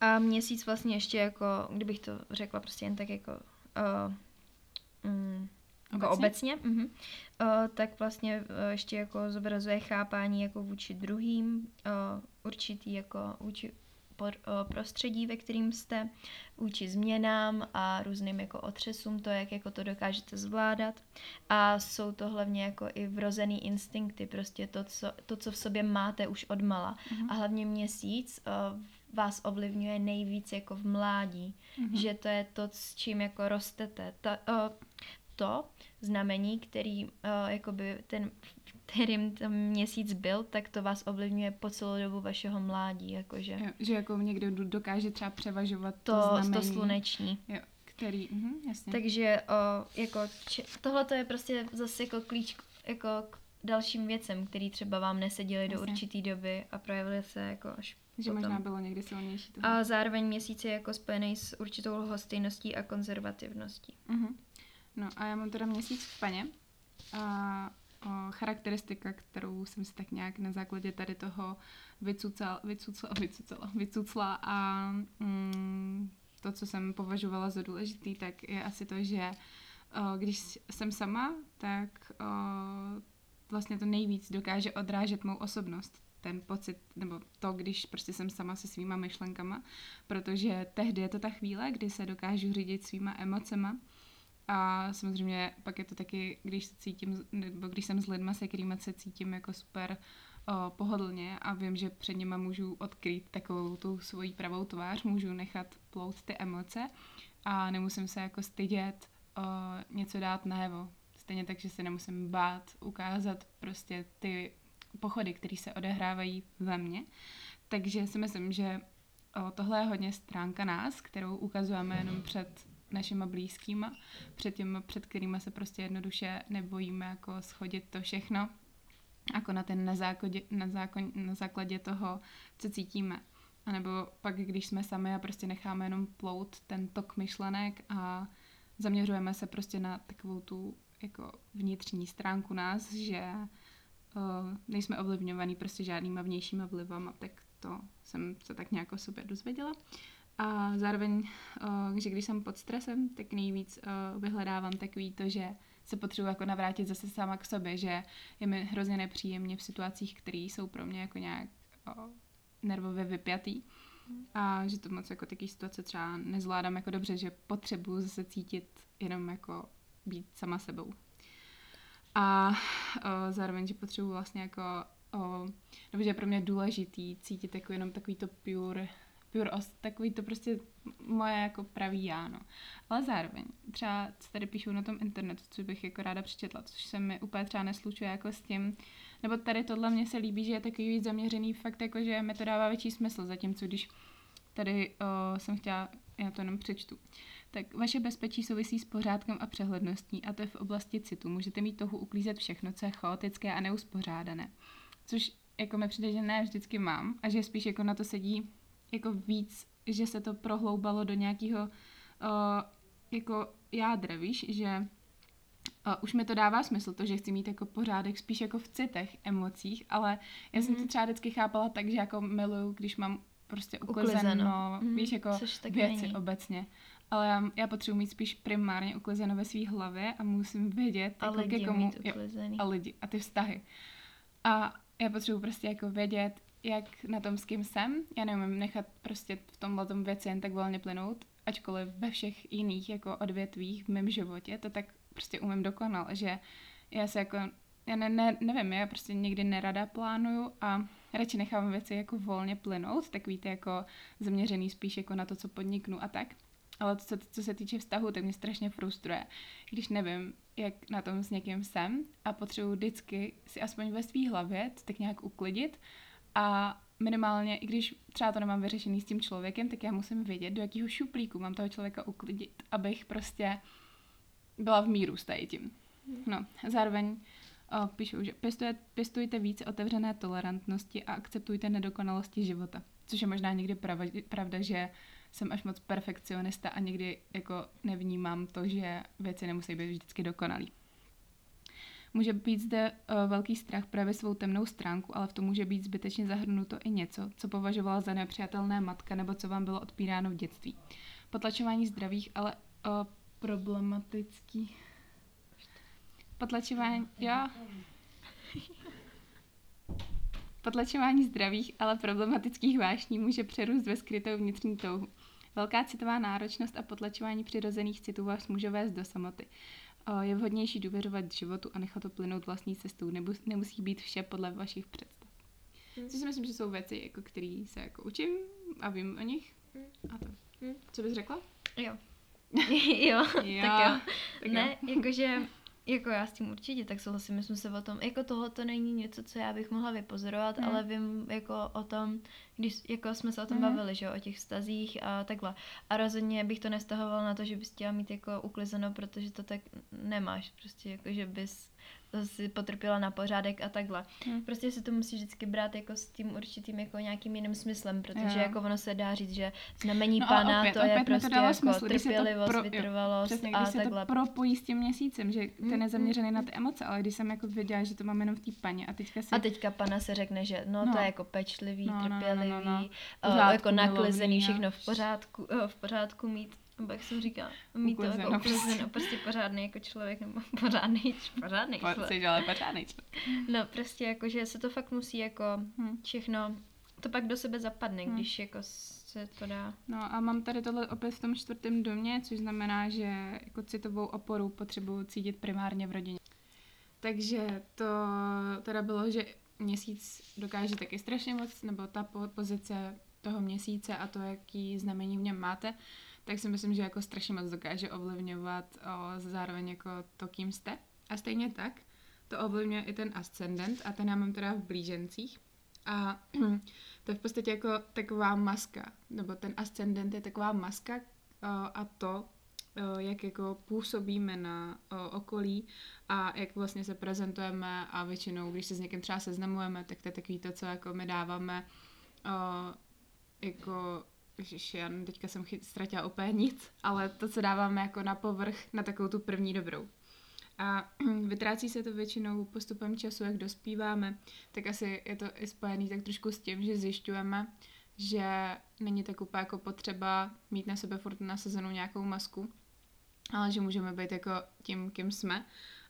A měsíc vlastně ještě jako, kdybych to řekla prostě jen tak jako, uh, mm, jako Obecně? obecně, mhm. uh, tak vlastně uh, ještě jako zobrazuje chápání jako vůči druhým, uh, určitý jako vůči por, uh, prostředí, ve kterým jste, vůči změnám a různým jako otřesům, to, jak jako to dokážete zvládat. A jsou to hlavně jako i vrozený instinkty, prostě to, co, to, co v sobě máte už od mala. Mhm. A hlavně měsíc uh, vás ovlivňuje nejvíc jako v mládí, Mhm. že to je to, s čím jako rostete. Ta, uh, to znamení, který uh, jakoby ten, kterým ten měsíc byl, tak to vás ovlivňuje po celou dobu vašeho mládí, jakože Jo, že jako někdo do- dokáže třeba převažovat to, to, to, znamení, sluneční. Jo, který, mhm, jasně. Takže uh, jako če- tohle to je prostě zase jako klíč k- jako k dalším věcem, který třeba vám neseděly do určité doby a projevily se jako až že potom. možná bylo někdy silnější to. A zároveň měsíc je jako spojený s určitou lhostejností a konzervativností. Mhm. No a já mám teda měsíc v paně a o, charakteristika, kterou jsem si tak nějak na základě tady toho vycucala, vycucala, vycucala, vycucla a mm, to, co jsem považovala za důležitý, tak je asi to, že o, když jsem sama, tak o, vlastně to nejvíc dokáže odrážet mou osobnost ten pocit, nebo to, když prostě jsem sama se svýma myšlenkama, protože tehdy je to ta chvíle, kdy se dokážu řídit svýma emocema a samozřejmě pak je to taky, když se cítím, nebo když jsem s lidma, se kterými se cítím jako super o, pohodlně a vím, že před nima můžu odkrýt takovou tu svoji pravou tvář, můžu nechat plout ty emoce a nemusím se jako stydět o, něco dát najevo. Stejně tak, že se nemusím bát ukázat prostě ty pochody, které se odehrávají ve mně. Takže si myslím, že tohle je hodně stránka nás, kterou ukazujeme jenom před našima blízkýma, před těma, před kterými se prostě jednoduše nebojíme jako schodit to všechno, jako na ten na základě, na, zákon, na základě toho, co cítíme. A nebo pak, když jsme sami a prostě necháme jenom plout ten tok myšlenek a zaměřujeme se prostě na takovou tu jako vnitřní stránku nás, že nejsme ovlivňovaný prostě žádnýma vnějšíma vlivama, tak to jsem se tak nějak o sobě dozvěděla. A zároveň, uh, že když jsem pod stresem, tak nejvíc uh, vyhledávám takový to, že se potřebuji jako navrátit zase sama k sobě, že je mi hrozně nepříjemně v situacích, které jsou pro mě jako nějak nervově vypjatý. A že to moc jako taky situace třeba nezvládám jako dobře, že potřebuji zase cítit jenom jako být sama sebou. A o, zároveň, že potřebuji vlastně jako, o, nebo že je pro mě důležitý cítit jako jenom takový to pure, pure os, takový to prostě moje jako pravý já, no. Ale zároveň, třeba co tady píšou na tom internetu, co bych jako ráda přečetla, což se mi úplně třeba neslučuje jako s tím, nebo tady tohle mně se líbí, že je takový víc zaměřený fakt jako, že mi to dává větší smysl, zatímco když tady o, jsem chtěla, já to jenom přečtu. Tak vaše bezpečí souvisí s pořádkem a přehledností a to je v oblasti citu. Můžete mít touhu uklízet všechno, co je chaotické a neuspořádané. Což jako mi přijde, že ne vždycky mám a že spíš jako na to sedí jako víc, že se to prohloubalo do nějakého uh, jako jádra, víš, že uh, už mi to dává smysl, to, že chci mít jako pořádek spíš jako v citech, emocích, ale já jsem Mhm. to třeba vždycky chápala tak, že jako miluju, když mám prostě uklizeno, Uklizeno. Mhm, víš, jako což tak věci není. obecně. Ale já, já potřebuji mít spíš primárně uklizeno ve své hlavě a musím vědět, A jako lidi ke komu, mít jo, a lidi a ty vztahy. A já potřebuji prostě jako vědět, jak na tom s kým jsem. Já neumím nechat prostě v tomhle tom věci jen tak volně plynout, ačkoliv ve všech jiných jako odvětvích v mém životě to tak prostě umím dokonal, že já se jako, já ne, ne, nevím, já prostě někdy nerada plánuju a radši nechávám věci jako volně plynout, tak víte, jako zaměřený spíš jako na to, co podniknu a tak. Ale co, co se týče vztahu, tak mě strašně frustruje, když nevím, jak na tom s někým jsem a potřebuji vždycky si aspoň ve své hlavě to tak nějak uklidit a minimálně, i když třeba to nemám vyřešený s tím člověkem, tak já musím vědět, do jakého šuplíku mám toho člověka uklidit, abych prostě byla v míru s tím. No, zároveň o, píšou, že pěstuje, pěstujte více otevřené tolerantnosti a akceptujte nedokonalosti života. Což je možná někdy pravda, pravda, že jsem až moc perfekcionista a někdy jako nevnímám to, že věci nemusí být vždycky dokonalý. Může být zde uh, velký strach právě svou temnou stránku, ale v tom může být zbytečně zahrnuto i něco, co považovala za nepřijatelné matka nebo co vám bylo odpíráno v dětství. Potlačování zdravých, ale uh, problematický. Potlačování, jo. Potlačování zdravých, ale problematických vášní může přerůst ve skrytou vnitřní touhu. Velká citová náročnost a potlačování přirozených citů vás může vést do samoty. Je vhodnější důvěřovat životu a nechat to plynout vlastní cestou. Nemusí být vše podle vašich představ. Hmm. Což si myslím, že jsou věci, jako které se jako učím a vím o nich. Hmm. A to. Hmm. Co bys řekla? Jo. <laughs> jo, <laughs> jo, tak jo. Tak ne, jakože jako já s tím určitě, tak souhlasím, my jsme se o tom, jako tohle to není něco, co já bych mohla vypozorovat, mm. ale vím jako o tom, když jako jsme se o tom mm. bavili, že o těch vztazích a takhle. A rozhodně bych to nestahovala na to, že bys chtěla mít jako uklizeno, protože to tak nemáš, prostě jako, že bys si potrpěla na pořádek a takhle. Hmm. Prostě si to musí vždycky brát jako s tím určitým jako nějakým jiným smyslem, protože jo. jako ono se dá říct, že znamení no pana opět, to opět je prostě to jako smysl, trpělivost, pro, vytrvalost jo, přesně, a když se takhle. to propojí s tím měsícem, že ten je hmm, zaměřený hmm. na ty emoce, ale když jsem jako věděla, že to mám jenom v té paně a teďka si... A teďka pana se řekne, že no, no. to je jako pečlivý, no, trpělivý, no, no, no, no. Pořádku, jako naklizený, všechno v pořádku, v pořádku mít nebo jak jsem říkal, mít to jako uklizeno, prostě pořádný jako člověk, nebo <laughs> pořádný, pořádný člověk. Jsi, ale pořádný člověk. No prostě jako, že se to fakt musí jako hmm. všechno, to pak do sebe zapadne, hmm. když jako se to dá. No a mám tady tohle opět v tom čtvrtém domě, což znamená, že jako citovou oporu potřebuju cítit primárně v rodině. Takže to teda bylo, že měsíc dokáže taky strašně moc, nebo ta pozice toho měsíce a to, jaký znamení v něm máte, tak si myslím, že jako strašně moc dokáže ovlivňovat o, zároveň jako to, kým jste. A stejně tak to ovlivňuje i ten ascendent a ten já mám teda v blížencích. A <clears throat> to je v podstatě jako taková maska, nebo ten ascendent je taková maska o, a to, o, jak jako působíme na o, okolí a jak vlastně se prezentujeme a většinou, když se s někým třeba seznamujeme, tak to je takový to, co jako my dáváme o, jako Ježiši, já teďka jsem chyt, ztratila úplně nic, ale to, co dáváme jako na povrch, na takovou tu první dobrou. A <clears throat> vytrácí se to většinou postupem času, jak dospíváme, tak asi je to i spojený tak trošku s tím, že zjišťujeme, že není tak úplně jako potřeba mít na sebe furt nasazenou nějakou masku, ale že můžeme být jako tím, kým jsme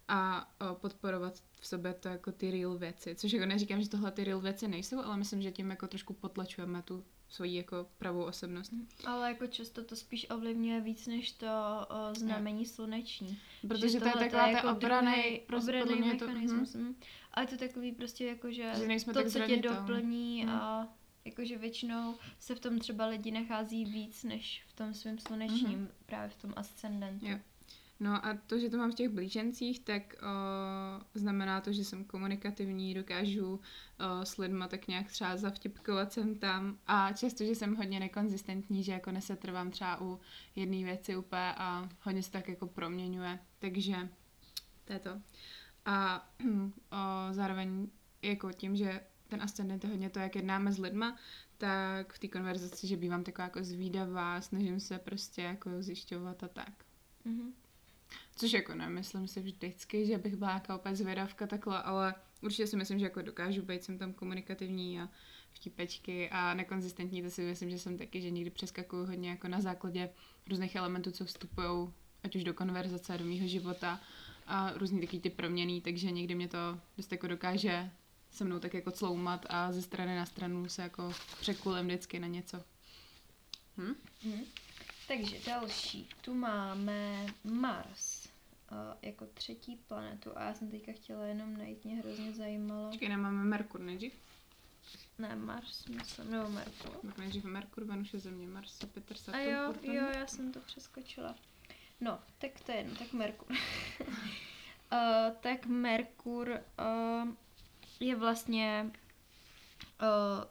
a podporovat v sobě to jako ty real věci. Což jako neříkám, že tohle ty real věci nejsou, ale myslím, že tím jako trošku potlačujeme tu svoji jako pravou osobnost. Ale jako často to spíš ovlivňuje víc než to o, znamení je. sluneční. Protože že to je taková jako ta obrany, prostě mechanismus. To, hm. Ale je to takový prostě jako, že, že to, co tě doplní hm. a jakože většinou se v tom třeba lidi nachází víc než v tom svém slunečním, mm-hmm. právě v tom ascendentu. Jo. No a to, že to mám v těch blížencích, tak o, znamená to, že jsem komunikativní, dokážu o, s lidma tak nějak třeba zavtipkovat sem tam a často, že jsem hodně nekonzistentní, že jako nesetrvám třeba u jedné věci úplně a hodně se tak jako proměňuje, takže to je to. A o, zároveň jako tím, že ten ascendent je hodně to, jak jednáme s lidma, tak v té konverzaci, že bývám taková jako zvídavá, snažím se prostě jako zjišťovat a tak. Mm-hmm. Což jako nemyslím si vždycky, že bych byla nějaká opět zvědavka takhle, ale určitě si myslím, že jako dokážu být, jsem tam komunikativní a vtipečky a nekonzistentní, to si myslím, že jsem taky, že někdy přeskakuju hodně jako na základě různých elementů, co vstupují ať už do konverzace, do mýho života a různý taky ty proměny, takže někdy mě to dost jako dokáže se mnou tak jako cloumat a ze strany na stranu se jako překulem vždycky na něco. Hm? Hmm. Takže další. Tu máme Mars jako třetí planetu a já jsem teďka chtěla jenom najít, mě hrozně zajímalo. Počkej, nemáme Merkur nejdřív? Ne, Mars, myslím, nebo Merkur. Tak nejdřív Merkur, Venus je země, Mars, Jupiter, Saturn, A jo, Portan. jo, já jsem to přeskočila. No, tak to je jedno, tak Merkur. uh, <laughs> tak Merkur uh, je vlastně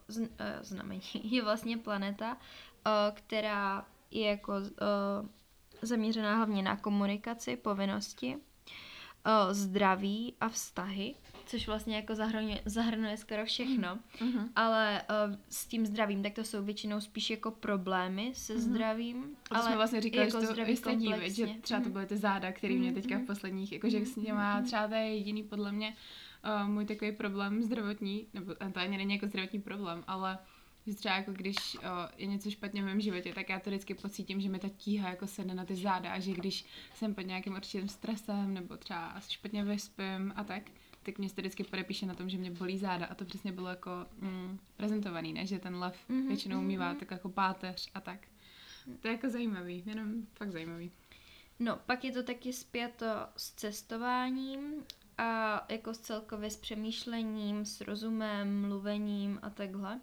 z, uh, znamení, <laughs> je vlastně planeta, uh, která je jako uh, zaměřená hlavně na komunikaci, povinnosti, zdraví a vztahy, což vlastně jako zahrnuje, zahrnuje skoro všechno, Mhm. ale uh, s tím zdravím, tak to jsou většinou spíš jako problémy se Mhm. zdravím, A to ale jsme vlastně říkali, jako že to stejný, viď, že třeba to Mhm. byly ty záda, které mě Mhm, teďka v posledních, jakože s mhm. třeba to je jediný podle mě uh, můj takový problém zdravotní, nebo to ani není jako zdravotní problém, ale že třeba jako když uh, je něco špatně v mém životě, tak já to vždycky pocítím, že mi ta tíha jako sedne na ty záda a že když jsem pod nějakým určitým stresem nebo třeba špatně vyspím a tak, tak mě se to vždycky podepíše na tom, že mě bolí záda a to přesně bylo jako mm, prezentovaný, ne? že ten lev Mhm, většinou mhm, mývá mhm. tak jako páteř a tak. To je jako zajímavý, jenom fakt zajímavý. No, pak je to taky zpěto s cestováním a jako s celkově s přemýšlením, s rozumem, mluvením a takhle.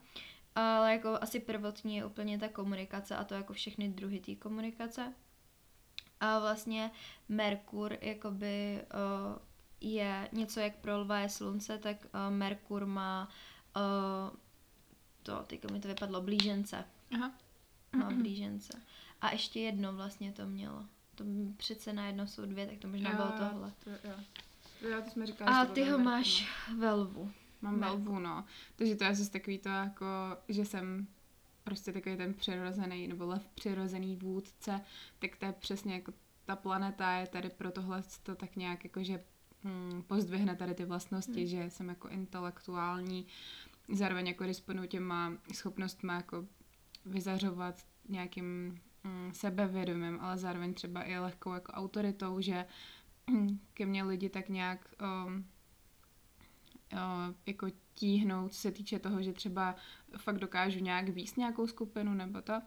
Ale jako asi prvotní je úplně ta komunikace a to jako všechny druhy té komunikace. A vlastně Merkur jakoby uh, je něco jak pro lva je slunce, tak uh, Merkur má uh, to, teďka mi to vypadlo, blížence. Aha. Má blížence. A ještě jedno vlastně to mělo. To přece najednou jsou dvě, tak to možná bylo tohle. To, jo. Jo, to jsme říkali, A ty ho máš ve lvu. Mám velvu, no. Takže to je zase takový to jako, že jsem prostě takový ten přirozený, nebo lev přirozený vůdce, tak to je přesně jako ta planeta je tady pro tohle to tak nějak jako, že hm, pozdvihne tady ty vlastnosti, Hmm. že jsem jako intelektuální, zároveň jako disponuji těma schopnostmi jako vyzařovat nějakým mm, sebevědomím, ale zároveň třeba i lehkou jako autoritou, že mm, ke mně lidi tak nějak um, jako tíhnou, co se týče toho, že třeba fakt dokážu nějak víc nějakou skupinu nebo to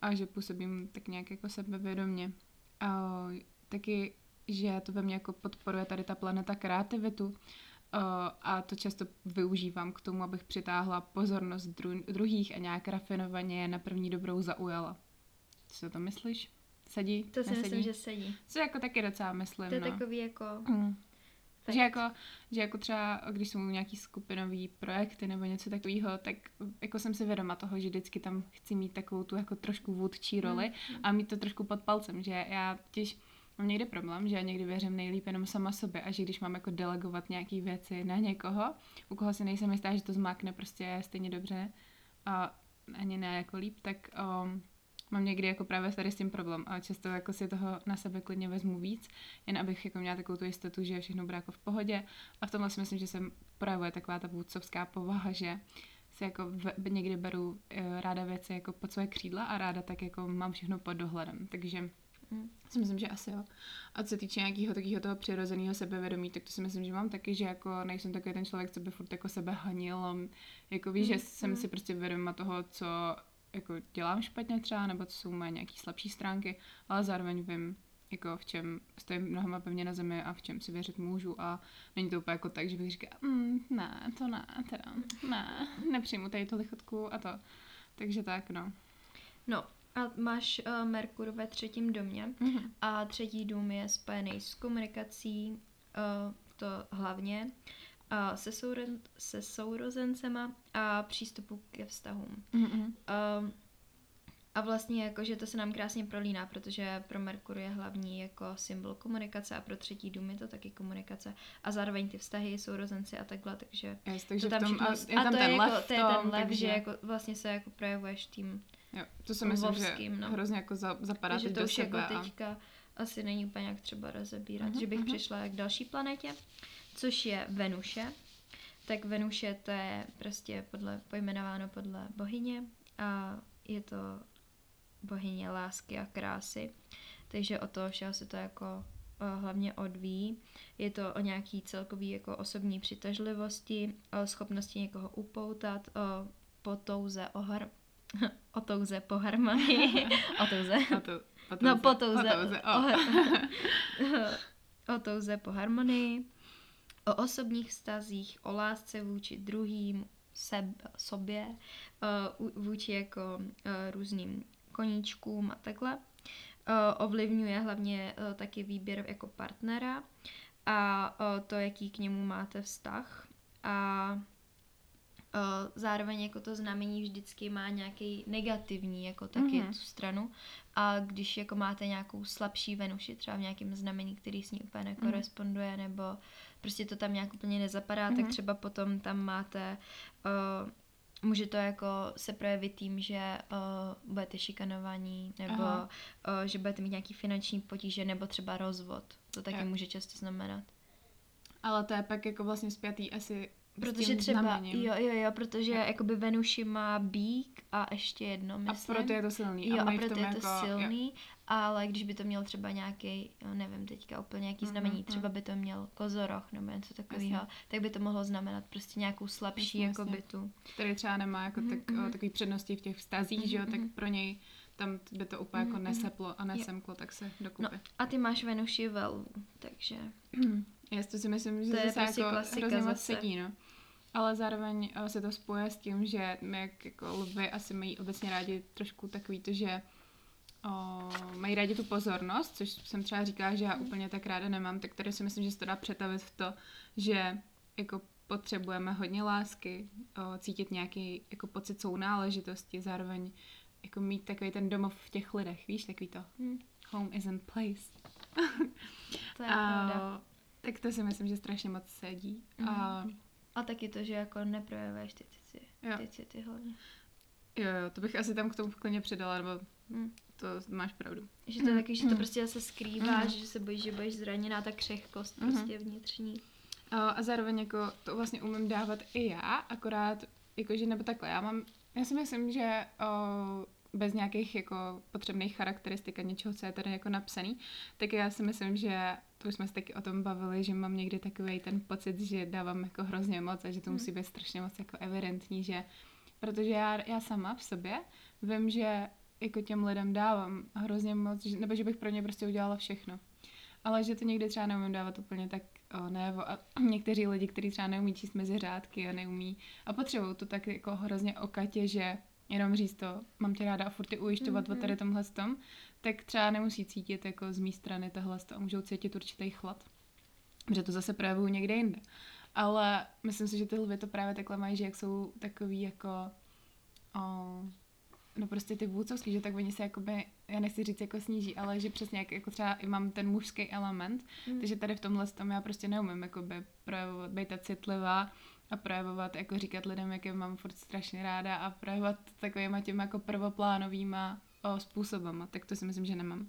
a že působím tak nějak jako sebevědomně. A taky, že to ve mně jako podporuje tady ta planeta kreativitu uh, a to často využívám k tomu, abych přitáhla pozornost dru- druhých a nějak rafinovaně je na první dobrou zaujala. Co to myslíš? Sedí? To si Nesedí? myslím, že sedí. Co jako taky docela myslím, To je no. takový jako... Mm. Tak. Že jako, že jako třeba, když jsou nějaký skupinový projekty nebo něco takového, tak jako jsem si vědoma toho, že vždycky tam chci mít takovou tu jako trošku vůdčí roli Mm. a mít to trošku pod palcem, že já těž mám někdy problém, že já někdy věřím nejlíp jenom sama sobě a že když mám jako delegovat nějaký věci na někoho, u koho si nejsem jistá, že to zmákne prostě stejně dobře a ani ne jako líp, tak um, mám někdy jako právě tady s tím problém a často jako si toho na sebe klidně vezmu víc, jen abych jako měla takovou tu jistotu, že všechno bude jako v pohodě a v tomhle si myslím, že se projevuje taková ta vůdcovská povaha, že si jako v, někdy beru uh, ráda věci jako pod své křídla a ráda tak jako mám všechno pod dohledem, takže Mm. si myslím, že asi jo. A co se týče nějakého takového toho přirozeného sebevědomí, tak to si myslím, že mám taky, že jako nejsem takový ten člověk, co by furt jako sebe hanil, jako víš, že Mm, jsem mm. si prostě vědoma toho, co jako dělám špatně třeba, nebo co jsou moje nějaké slabší stránky, ale zároveň vím, jako v čem stojím nohama pevně na zemi a v čem si věřit můžu a není to úplně jako tak, že bych říkala, mm, ne, to ne, teda, ne, nepřijmu tady tu lichotku a to. Takže tak, no. No, a máš uh, Merkur ve třetím domě Mhm. a třetí dům je spojený s komunikací, uh, to hlavně, uh, se, sourozen, se sourozencema a přístupu ke vztahům. Mhm. Um, a vlastně jako, že to se nám krásně prolíná, protože pro Merkur je hlavní jako symbol komunikace a pro třetí dům je to taky komunikace a zároveň ty vztahy, sourozenci a takhle, takže Yes, takže to tam tom, a, všechno, je a tam to ten je, lev jako, to je tom, ten lev, takže, že jako vlastně se jako projevuješ tím, jo, to si myslím, že no. hrozně jako za, zapadá takže teď to do už jako sebe a, teďka asi není úplně jak třeba rozebírat, Mhm, že bych mhm. přišla k další planetě, což je Venuše. Tak Venuše to je prostě podle, pojmenováno podle bohyně a je to bohyně lásky a krásy. Takže o to všeho se to jako o, hlavně odvíjí. Je to o nějaký celkový jako osobní přitažlivosti, o schopnosti někoho upoutat, o potouze, o, har... <laughs> <laughs> o touze po harmonii, o touze, a to, a to no po touze, touze, o, o. o touze po harmonii, o osobních vztazích, o lásce vůči druhým, seb, sobě, u- vůči jako o, různým koníčkům a takhle. O, ovlivňuje hlavně taky výběr jako partnera a to, jaký k němu máte vztah. A zároveň jako to znamení vždycky má nějaký negativní jako taky Mhm. mm-hmm. tu stranu a když jako máte nějakou slabší Venuši třeba v nějakém znamení, který s ní úplně nekoresponduje nebo prostě to tam nějak úplně nezapadá, mm-hmm. tak Mhm. třeba potom tam máte uh, může to jako se projevit tím, že uh, budete šikanovaní, nebo Aha. uh, že budete mít nějaký finanční potíže, nebo třeba rozvod. To taky Jo. může často znamenat. Ale to je pak jako vlastně zpětý asi Protože třeba, znamením. jo, jo, jo, protože jakoby Venuši má bík a ještě jedno, A myslím. proto je to silný. Jo, a v proto je to jako, jo. Ale když by to měl třeba nějaký, nevím teďka úplně nějaký Mhm, znamení, mhm. třeba by to měl kozoroch nebo něco takového, tak by to mohlo znamenat prostě nějakou slabší Jasně, jako jasně. bytu. který třeba nemá jako Mhm, tak, mhm. o, takový přednosti v těch vztazích, že jo, tak mhm. pro něj tam by to úplně jako Mhm, mhm. neseplo a nesemklo, tak se No dokupy. a ty máš Venuši ve lvu, takže <clears throat> Já to si myslím, že To je zase prostě jako klasika hrozně moc sedí, no. Ale zároveň eh, se to spoje s tím, že my jak jako lvy asi mají obecně rádi trošku takový to, že o, mají rádi tu pozornost, což jsem třeba říkala, že já úplně tak ráda nemám, tak tady si myslím, že se to dá přetavit v to, že jako potřebujeme hodně lásky, o, cítit nějaký jako pocit sounáležitosti, zároveň jako mít takový ten domov v těch lidech, víš, takový to hm, home isn't place. to je pravda. tak to si myslím, že strašně moc sedí. A A taky to, že jako neprojevuješ ty city, Jo. ty city hlavně. jo, jo, to bych asi tam k tomu klidně přidala, nebo Hm. To máš pravdu. Že to je taky, že to Mhm. prostě zase skrýváš, Mhm. že se bojíš, že budeš zraněná, ta křehkost Mhm. prostě vnitřní. A, a zároveň jako to vlastně umím dávat i já, akorát jakože nebo takhle, já mám, já si myslím, že o, bez nějakých jako potřebných charakteristik a něčeho, co je tady jako napsaný, tak já si myslím, že to už jsme se taky o tom bavili, že mám někdy takový ten pocit, že dávám jako hrozně moc a že to musí být strašně moc jako evidentní, že protože já, já sama v sobě vím, že jako těm lidem dávám hrozně moc, nebo že bych pro ně prostě udělala všechno. Ale že to někdy třeba neumím dávat úplně tak o, najevo. A <clears throat> někteří lidi, kteří třeba neumí číst mezi řádky a neumí a potřebují to tak jako hrozně okatě, že jenom říct to, mám tě ráda a furt ty ujišťovat mm-hmm. o Mhm. tady tomhle tom, tak třeba nemusí cítit jako z mé strany tohle a můžou cítit určitý chlad. Že to zase projevují někde jinde. Ale myslím si, že ty lvy to právě takhle mají, že jak jsou takový jako o, no prostě ty vůdcovský, že tak oni se jakoby, já nechci říct jako sníží, ale že přesně jak jako třeba i mám ten mužský element, Mm. takže tady v tomhle tom já prostě neumím jakoby projevovat, být ta citlivá a projevovat, jako říkat lidem, jak je mám furt strašně ráda a projevovat takovýma těma jako prvoplánovýma o, způsobama, tak to si myslím, že nemám.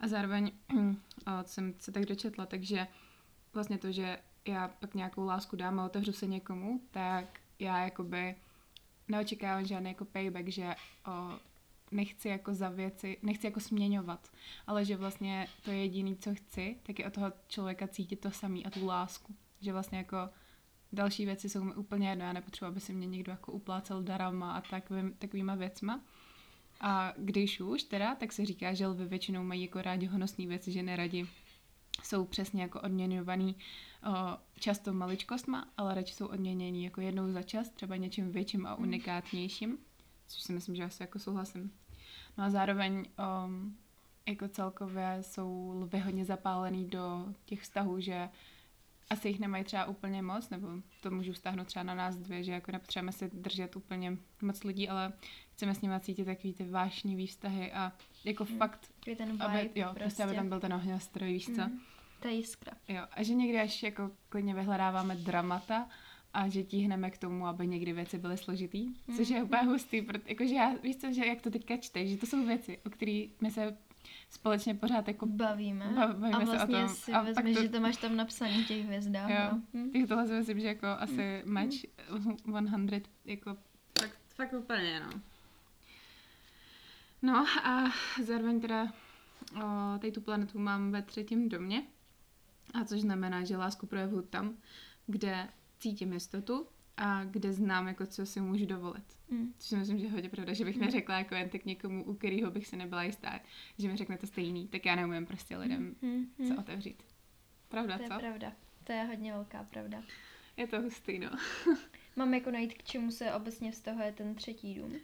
A zároveň, <clears throat> o, jsem se tak dočetla, takže vlastně to, že já pak nějakou lásku dám a otevřu se někomu, tak já jakoby neočekávám žádný jako payback, že o, nechci jako za věci, nechci jako směňovat, ale že vlastně to jediné, co chci, tak je od toho člověka cítit to samý a tu lásku. Že vlastně jako další věci jsou mi úplně jedno, já nepotřebuji, aby si mě někdo jako uplácel darama a takovým, takovýma věcma. A když už teda, tak se říká, že lvy většinou mají jako rádi honosné věci, že neradi jsou přesně jako odměňovaný často maličkostma, ale radši jsou odměnění jako jednou za čas, třeba něčím větším a unikátnějším, což si myslím, že asi jako souhlasím. No a zároveň um, jako celkově jsou lvy hodně zapálený do těch vztahů, že asi jich nemají třeba úplně moc, nebo to můžu stáhnout třeba na nás dvě, že jako nepotřebujeme si držet úplně moc lidí, ale chceme s nimi cítit takový ty vášnivý vztahy a jako Hmm. fakt, ten vibe aby, jo, prostě. prostě. aby tam byl ten ohňostroj, víš co? Mm. Ta jiskra. Jo, a že někdy až jako klidně vyhledáváme dramata a že tíhneme k tomu, aby někdy věci byly složitý, což je úplně hustý, proto, jakože já, víš co, že jak to teďka čteš, že to jsou věci, o kterých my se společně pořád jako Bavíme. Ba- bavíme a se o vlastně tom. si A vezmeš, to- že to máš tam napsaný těch hvězdách. Jo. No. Hm. Tak tohle si myslím, že jako asi match 100, jako fakt, fakt úplně, no. No a zároveň teda o, tady tu planetu mám ve třetím domě, a což znamená, že lásku projevuju tam, kde cítím jistotu a kde znám, jako co si můžu dovolit. Hm. Což si myslím, že je hodně pravda, že bych neřekla jako jen tak někomu, u kterého bych si nebyla jistá, že mi řekne to stejný, tak já neumím prostě lidem hm. se otevřít. Pravda, To je co? pravda. To je hodně velká pravda. Je to hustý, no. <laughs> Mám jako najít, k čemu se obecně vztahuje ten třetí dům. Uh,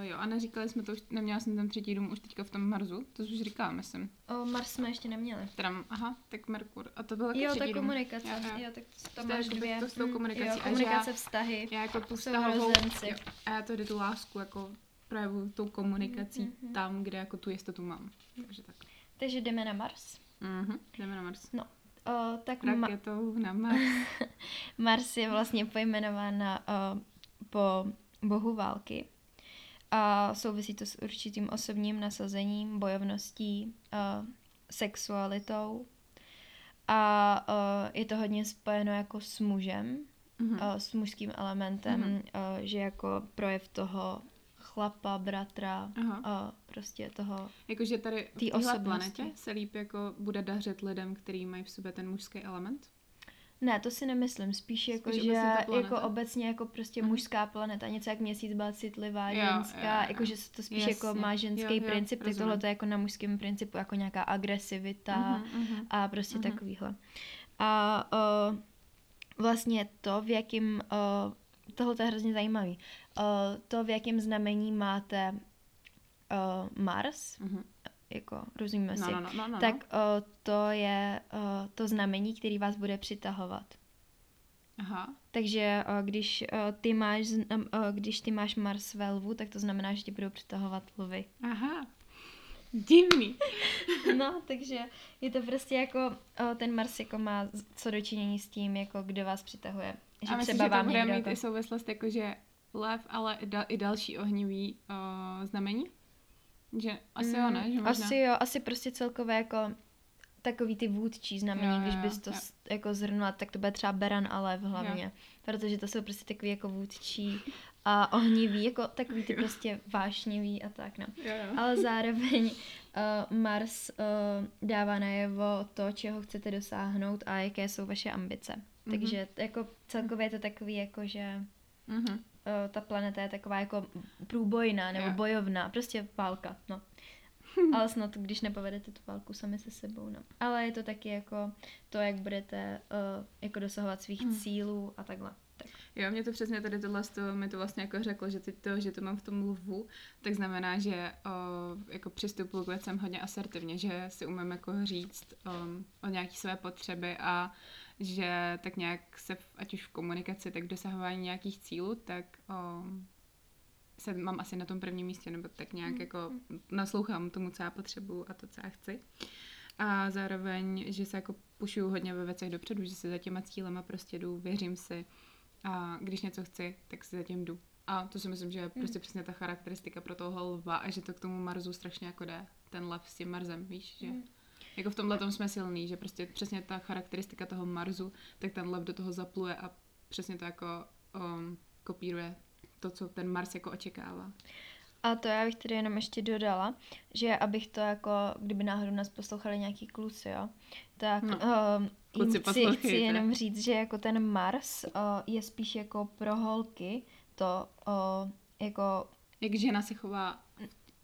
jo, a neříkali jsme to už, neměla jsem ten třetí dům už teďka v tom Marsu, to už říkala, myslím. O, Mars jsme ještě neměli. Teda, aha, tak Merkur. A to byl taky Jo, ta dům. komunikace. Jo, Jo, tak to To máš dvě. to s tou Mm, komunikací. Jo, komunikace, já- vztahy. Já jako tu vztahovou, jo, a já tady tu lásku jako projevuju tou komunikací Mhm. tam, kde jako tu jistotu mám. Takže tak. Takže jdeme na Mars. Mhm, jdeme na Mars. O, tak ma- Raketou na Mars. <laughs> Mars je vlastně pojmenována uh, po bohu války. A souvisí to s určitým osobním nasazením, bojovností, uh, sexualitou. A uh, je to hodně spojeno jako s mužem, Mhm. uh, s mužským elementem, Mhm. uh, že jako projev toho chlapa, bratra, Aha. uh, prostě toho Jakože tady v téhle planetě se líp jako bude dařit lidem, který mají v sobě ten mužský element. Ne, to si nemyslím, spíš jako, Spíš že jako obecně jako prostě Mhm. mužská planeta, něco jak měsíc byla citlivá, Jo, ženská, jo, jako že se to spíš Jasně. jako má ženský Jo, jo, princip, tak tohle to je jako na mužském principu, jako nějaká agresivita Mhm, mhm. a prostě Mhm. takovýhle. A uh, vlastně to, v jakým, uh, tohle to je hrozně zajímavý, uh, to, v jakém znamení máte uh, Mars, Mhm. jako rozumíme No, si, no, no, no, no. tak uh, to je uh, to znamení, který vás bude přitahovat. Aha. Takže uh, když, uh, ty máš, uh, když ty máš Mars ve lvu, tak to znamená, že tě budou přitahovat lvy. Aha. Divný. <laughs> No, takže je to prostě jako, uh, ten Mars jako má co dočinění s tím, jako kdo vás přitahuje. Že a myslím, třeba že to vám bude mít jako... i souvislost jako, že lev, ale i, da, i další ohnivý uh, znamení? Že asi jo, ne? Že možná... Mm, Asi jo, asi prostě celkově jako takový ty vůdčí znamení, Jo, když jo, bys to jo. jako zhrnula, tak to bude třeba Beran a Lev hlavně, protože to jsou prostě takový jako vůdčí a ohnivý, jako takový ty Jo. prostě vášnivý a tak, no. Jo, jo. Ale zároveň uh, Mars uh, dává najevo to, čeho chcete dosáhnout a jaké jsou vaše ambice. Mhm. Takže jako celkově je to takový jako, že Mhm. Uh, ta planeta je taková jako průbojná nebo Jo. bojovná, prostě válka, no. <laughs> Ale snad, když nepovedete tu válku sami se sebou, no. Ale je to taky jako to, jak budete uh, jako dosahovat svých Hmm. cílů a takhle. Tak. Jo, mě to přesně tady tohle z toho, mi to vlastně jako řeklo, že ty to, že to mám v tom lvu, tak znamená, že o, jako přistupuji k věcem hodně asertivně, že si umím jako říct um, o nějaké své potřeby a že tak nějak se, ať už v komunikaci, tak v dosahování nějakých cílů, tak um, se mám asi na tom prvním místě, nebo tak nějak Mm, jako naslouchám tomu, co já potřebuju a to, co já chci. A zároveň, že se jako pušuju hodně ve věcech dopředu, že se za těma cílema prostě jdu, věřím si a když něco chci, tak si za tím jdu. A to si myslím, že je prostě přesně ta charakteristika pro toho lva a že to k tomu Marsu strašně jako jde. Ten lev s tím Marsem, víš, že Mm. Jako v tomhle tom jsme silný, že prostě přesně ta charakteristika toho Marsu, tak ten lev do toho zapluje a přesně to jako um, kopíruje to, co ten Mars jako očekává. A to já bych tedy jenom ještě dodala, že abych to jako, kdyby náhodou nás poslouchali nějaký kluci, jo, tak No. um, Kluci, chci, chci jenom říct, že jako ten Mars uh, je spíš jako pro holky, to uh, jako Jak žena se chová.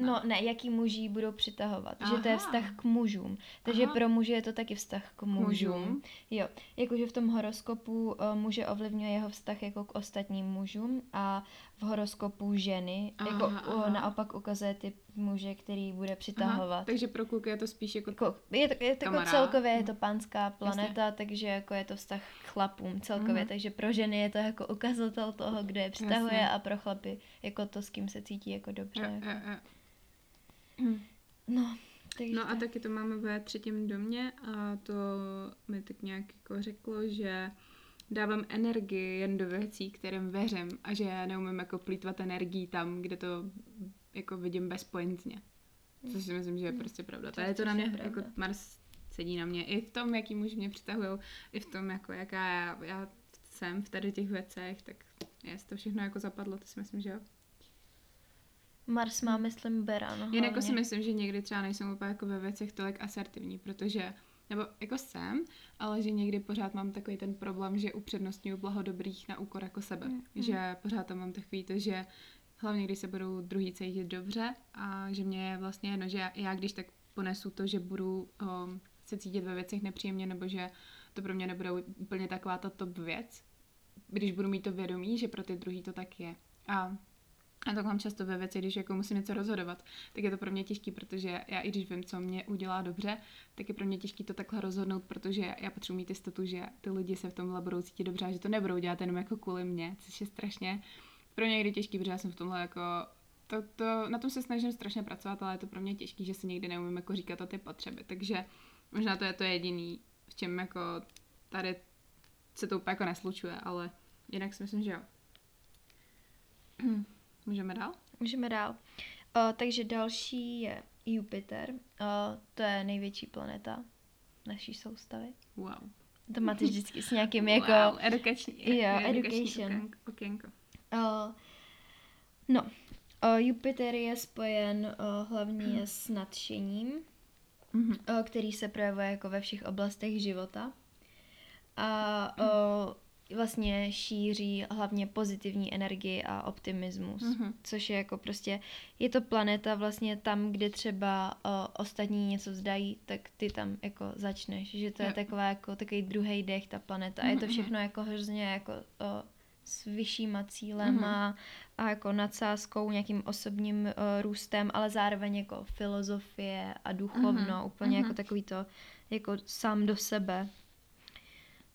No ne, jaký muži budou přitahovat. Že to je Aha. vztah k mužům. Takže Aha. pro muže je to taky vztah k mužům. mužům. Jo, jakože v tom horoskopu uh, muže ovlivňuje jeho vztah jako k ostatním mužům a v horoskopu ženy jako Aha, uh, aha. naopak ukazuje ty muže, který bude přitahovat. Aha, takže pro kluky je to spíš jako... Jako, je to, je to jako celkově je to pánská planeta, takže jako je to vztah k chlapům celkově, Mhm. takže pro ženy je to jako ukazatel toho, kdo je přitahuje Jasně. a pro chlapy jako to, s kým se cítí jako dobře. Jo, jako. jo, jo. No, takže No a tak. taky to máme ve třetím domě a to mi tak nějak jako řeklo, že dávám energii jen do věcí, kterým věřím a že neumím jako plítvat energii tam, kde to jako vidím bezpointně. Což si myslím, že je prostě pravda. To To je to na mě, strašně jako pravda. Mars sedí na mě. I v tom, jaký muž mě přitahují, i v tom, jako jaká já, já jsem v tady těch věcech, tak je to všechno jako zapadlo, to si myslím, že jo. Mars má, myslím, Beran. Jen jako hlavně. si myslím, že někdy třeba nejsem úplně jako ve věcech tolik asertivní, protože, nebo jako jsem, ale že někdy pořád mám takový ten problém, že upřednostňuji blaho dobrých na úkor jako sebe. Mm. Že pořád tam mám takový to, že hlavně když se budou druhý cítit dobře a že mě je vlastně jedno, že já, já když tak ponesu to, že budu um, se cítit ve věcech nepříjemně nebo že to pro mě nebude úplně taková ta top věc, když budu mít to vědomí, že pro ty druhý to tak je. A a tak mám často ve věci, když jako musím něco rozhodovat, tak je to pro mě těžký, protože já i když vím, co mě udělá dobře, tak je pro mě těžký to takhle rozhodnout, protože já potřebuji mít jistotu, že ty lidi se v tomhle budou cítit dobře a že to nebudou dělat jenom jako kvůli mě, což je strašně pro mě někdy těžký, protože já jsem v tomhle jako to, to, na tom se snažím strašně pracovat, ale je to pro mě těžký, že si někdy neumím jako říkat o ty potřeby, takže možná to je to jediný, v čem jako tady se to úplně jako neslučuje, ale jinak si myslím, že jo. <clears throat> Můžeme dál? Můžeme dál. Uh, takže další je Jupiter. Uh, to je největší planeta naší soustavy. Wow. To máte vždycky s nějakým <laughs> jako... Wow, edukační, <laughs> Jo, edukační education. okénko-. Uh, no, uh, Jupiter je spojen uh, hlavně s nadšením, Mhm. uh, který se projevuje jako ve všech oblastech života. A uh, vlastně šíří hlavně pozitivní energii a optimismus, Mhm. což je jako prostě, je to planeta vlastně tam, kde třeba uh, ostatní něco vzdají, tak ty tam jako začneš, že to je Jo. taková jako takový druhý dech ta planeta a je to Mhm, všechno jako hrozně jako uh, s vyššíma cílem Mhm. a, jako nadsázkou, nějakým osobním uh, růstem, ale zároveň jako filozofie a duchovno, Mhm, úplně mhm. jako takový to jako sám do sebe.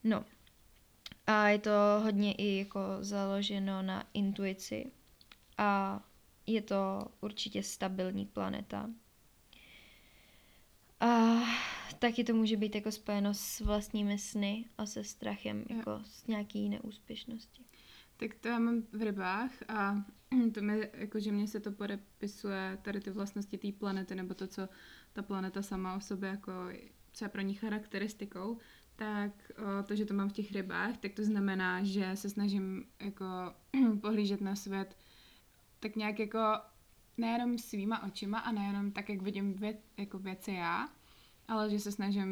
No. A je to hodně i jako založeno na intuici. A je to určitě stabilní planeta. A taky to může být jako spojeno s vlastními sny a se strachem, Jo. jako z nějaký neúspěšnosti. Tak to já mám v rybách a <clears throat> to mi, jako, že mně se to podepisuje tady ty vlastnosti té planety, nebo to, co ta planeta sama o sobě, jako, co je pro ní charakteristikou, tak o, to, že to mám v těch rybách, tak to znamená, že se snažím jako <clears throat> pohlížet na svět tak nějak jako nejenom svýma očima a nejenom tak, jak vidím věc, jako věci já, ale že se snažím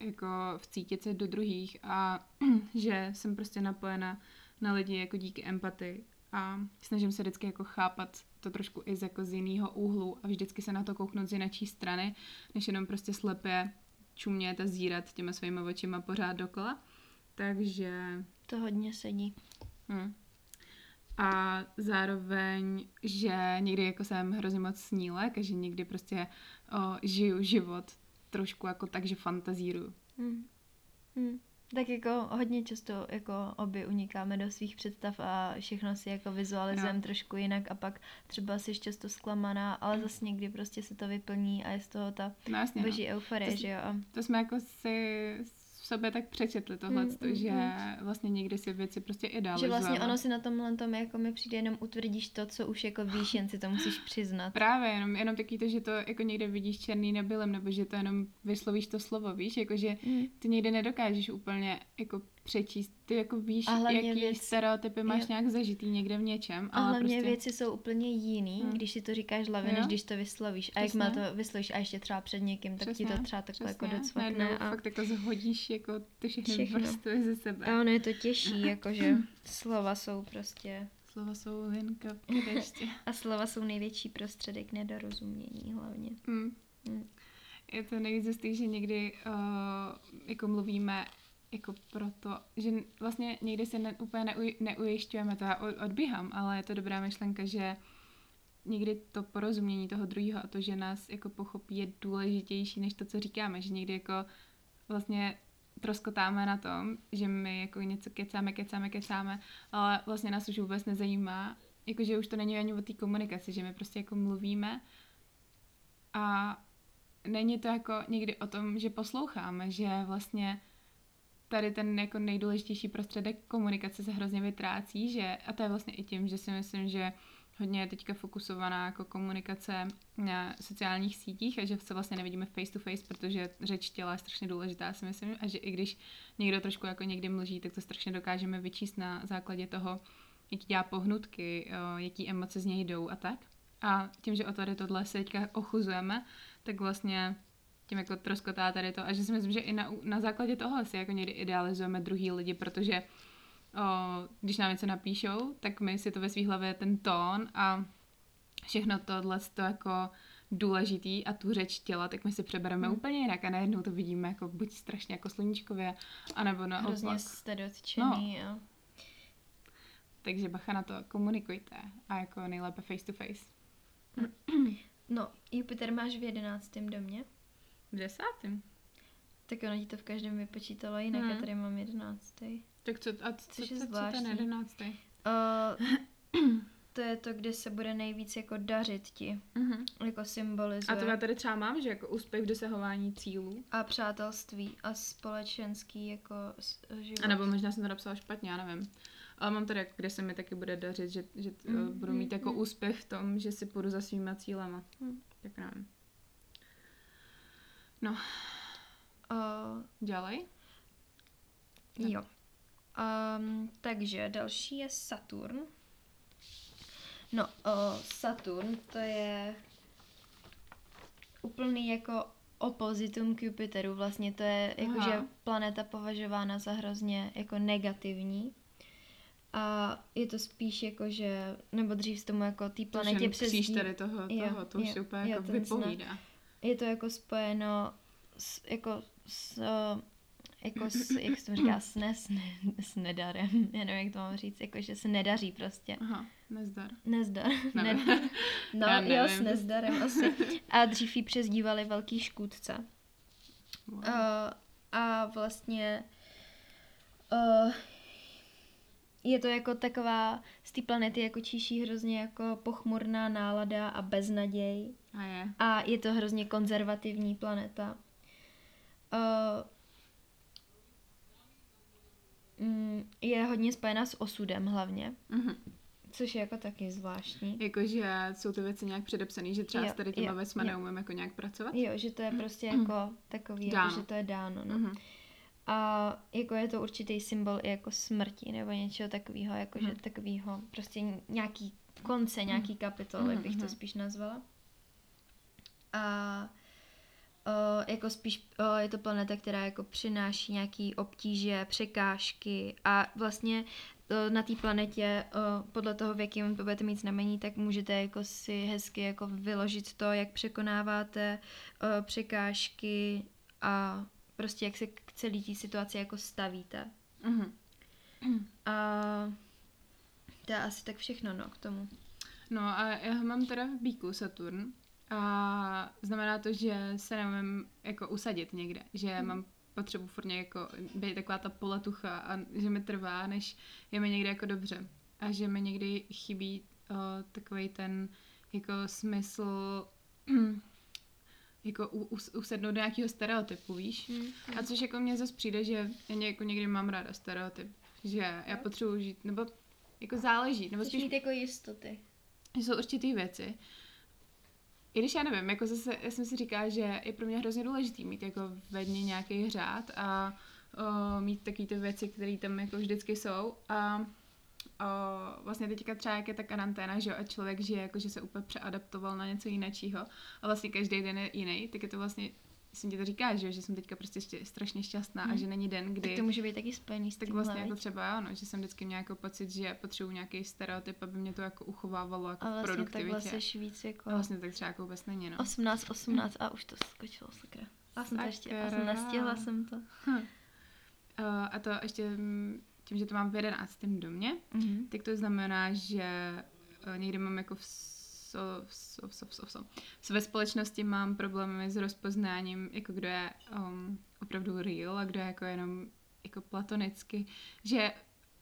jako vcítit se do druhých a <clears throat> že jsem prostě napojena na lidi jako díky empatii a snažím se vždycky jako chápat to trošku i z, jako z jiného úhlu a vždycky se na to kouknout z jiné strany, než jenom prostě slepě čumět a zírat těma svýma očima pořád dokola. Takže To hodně sedí. Hm. A zároveň, že někdy jako jsem hrozně moc snílek a že někdy prostě o, žiju život trošku jako tak, že fantazíru. Hmm. Hmm. Tak jako hodně často jako obě unikáme do svých představ a všechno si jako vizualizujeme Jo. trošku jinak a pak třeba jsi často zklamaná, ale zase někdy prostě se to vyplní a je z toho ta No jasně, no. boží euforie, To- že jo. To jsme jako si sobě tak přečetli tohle, Mm, mm, že vlastně někdy si věci prostě že idealizujeme. vlastně ono si na tomhle tom jako mi přijde jenom utvrdíš to, co už jako víš, jen si to musíš přiznat. Právě, jenom, jenom taky to, že to jako někde vidíš černý na bílém, nebo že to jenom vyslovíš to slovo, víš, jako že Hmm. ty někdy nedokážeš úplně jako přečíst, ty jako víš, jaký věc- stereotypy máš jo. nějak zažitý někde v něčem, A ale hlavně prostě... věci jsou úplně jiný, Hmm. když si to říkáš hlavě, než když to vyslovíš. A jak Přesně. má to vyslovíš a ještě třeba před někým, tak ti to třeba takhle jako Najednou docvakne. A... fakt jako zhodíš jako ty všechny Všechno. vrstvy ze sebe. A ono je to těžší, <clears throat> jakože slova jsou prostě... Slova jsou jen kapky deště. <laughs> A slova jsou největší prostředek nedorozumění hlavně. Mm. Mm. Je to nejvíc zjistý, že někdy uh, jako mluvíme jako proto, že vlastně někdy se ne, úplně neuj, neujišťujeme, to já odbíhám, ale je to dobrá myšlenka, že někdy to porozumění toho druhého a to, že nás jako pochopí, je důležitější než to, co říkáme, že někdy jako vlastně troskotáme na tom, že my jako něco kecáme, kecáme, kecáme, ale vlastně nás už vůbec nezajímá, jakože už to není ani o té komunikaci, že my prostě jako mluvíme a není to jako někdy o tom, že posloucháme, že vlastně tady ten jako nejdůležitější prostředek komunikace se hrozně vytrácí, že, a to je vlastně i tím, že si myslím, že hodně je teďka fokusovaná jako komunikace na sociálních sítích a že se vlastně nevidíme face to face, protože řeč těla je strašně důležitá, si myslím, a že i když někdo trošku jako někdy mlží, tak to strašně dokážeme vyčíst na základě toho, jaký dělá pohnutky, jaký emoce z něj jdou a tak. A tím, že o tady tohle se teďka ochuzujeme, tak vlastně tím jako troskotá tady to. A že si myslím, že i na, na základě toho si jako někdy idealizujeme druhý lidi, protože o, když nám něco napíšou, tak my si to ve svý hlavě ten tón a všechno tohle to jako důležitý a tu řeč těla, tak my si přebereme Hmm. úplně jinak a najednou to vidíme jako buď strašně jako sluníčkově, anebo naopak. Hrozně jste dotčený. No. Takže bacha na to, komunikujte a jako nejlépe face to face. No, Jupiter máš v jedenáctém domě, V desátém. tak ono ti to v každém vypočítalo jinak, Hmm. já tady mám jedenáctý. Tak co, a co, Což je co, co ten jedenáctý? Uh, <clears throat> to je to, kde se bude nejvíc jako dařit ti, Mhm. jako symbolizuje. A to já tady třeba mám, že jako úspěch v dosahování cílů. a přátelství a společenský jako život. A nebo možná jsem to napsala špatně, já nevím. Ale mám tady, jako, kde se mi taky bude dařit, že, že Mm, mm, budu mít mm, jako mm. úspěch v tom, že si půjdu za svýma cílema. Mm. Tak nevím. Uh, Dělej. jo. Um, takže další je Saturn. No, uh, Saturn to je úplný jako opozitum k Jupiteru. Vlastně to je jakože planeta považována za hrozně jako negativní. A je to spíš jako, že, nebo dřív z tomu jako té planetě přes tady toho, Jo, toho, to už jo, úplně jo, jako ten znak. Je to jako spojeno s, jako s, jako s, jak se to říká, s, ne, s, ne, s nedarem, já nevím, jak to mám říct, jako že se nedaří prostě. Aha, nezdar. Nezdar. <laughs> Nevím. Ne, no Já jo, s nevím. nezdarem asi. <laughs> A dřív ji přezdívali velký škůdce. Wow. Uh, a vlastně uh, je to jako taková, z té planety jako číší hrozně jako pochmurná nálada a beznaděj. A je. A je to hrozně konzervativní planeta. Uh, je hodně spojená s osudem hlavně, Mhm. což je jako taky zvláštní. Jakože jsou ty věci nějak předepsané, že třeba Jo, s tady těma věcma neumím jako nějak pracovat? Jo, že to je prostě jako takový, Dáno. jako, že to je dáno. No. Mhm. A jako je to určitý symbol i jako smrti nebo něčeho takového, jako že Mhm. takového prostě nějaký konce, nějaký kapitoly Mhm, bych to mhm. spíš nazvala. A o, jako spíš o, je to planeta, která jako přináší nějaký obtíže, překážky a vlastně o, na té planetě o, podle toho, v jakém to budete mít znamení, tak můžete jako si hezky jako vyložit to, jak překonáváte o, překážky a prostě jak se k celé té situaci jako stavíte. Mhm. A to je asi tak všechno, no, k tomu. No a já mám teda v bíku Saturn a znamená to, že se neumím jako usadit někde, že Mhm. mám potřebu furt jako být taková ta poletucha a že mi trvá, než je mi někde jako dobře. A že mi někdy chybí uh, takový ten jako smysl <clears throat> jako u, us, usednout do nějakého stereotypu, víš? A což jako mně zase přijde, že já jako někdy mám ráda stereotyp, že já potřebuji žít, nebo jako záleží, nebo Chceš spíš mít jako jistoty. jsou určitý věci. I když já nevím, jako zase, já jsem si říkala, že je pro mě hrozně důležitý mít jako ve dně nějaký řád a o, mít takový ty věci, které tam jako vždycky jsou. A o, vlastně teďka třeba jak je ta karanténa, že jo, a člověk žije jako, že se úplně přeadaptoval na něco jiného. A vlastně každý den je jiný, tak je to vlastně, jsem ti to říká, že že jsem teďka prostě ště, strašně šťastná a Hmm. že není den, kdy... Tak to může být taky spojený s Tak tímhle, vlastně jako viď? třeba ano, že jsem vždycky měla jako pocit, že potřebuji nějaký stereotyp, aby mě to jako uchovávalo jako A vlastně produktivitě. takhle seš víc jako A vlastně tak třeba jako vůbec není, no. 18, 18 a už to skočilo, sakra. Já jsem to ještě, já jsem nestihla jsem to. Uh, a to ještě tím, že to mám v jedenáctém domě, Mhm. tak to znamená, že uh, někdy mám jako v so, so, so, so, so. ve společnosti mám problémy s rozpoznáním, jako kdo je um, opravdu real a kdo je jako jenom jako platonicky, že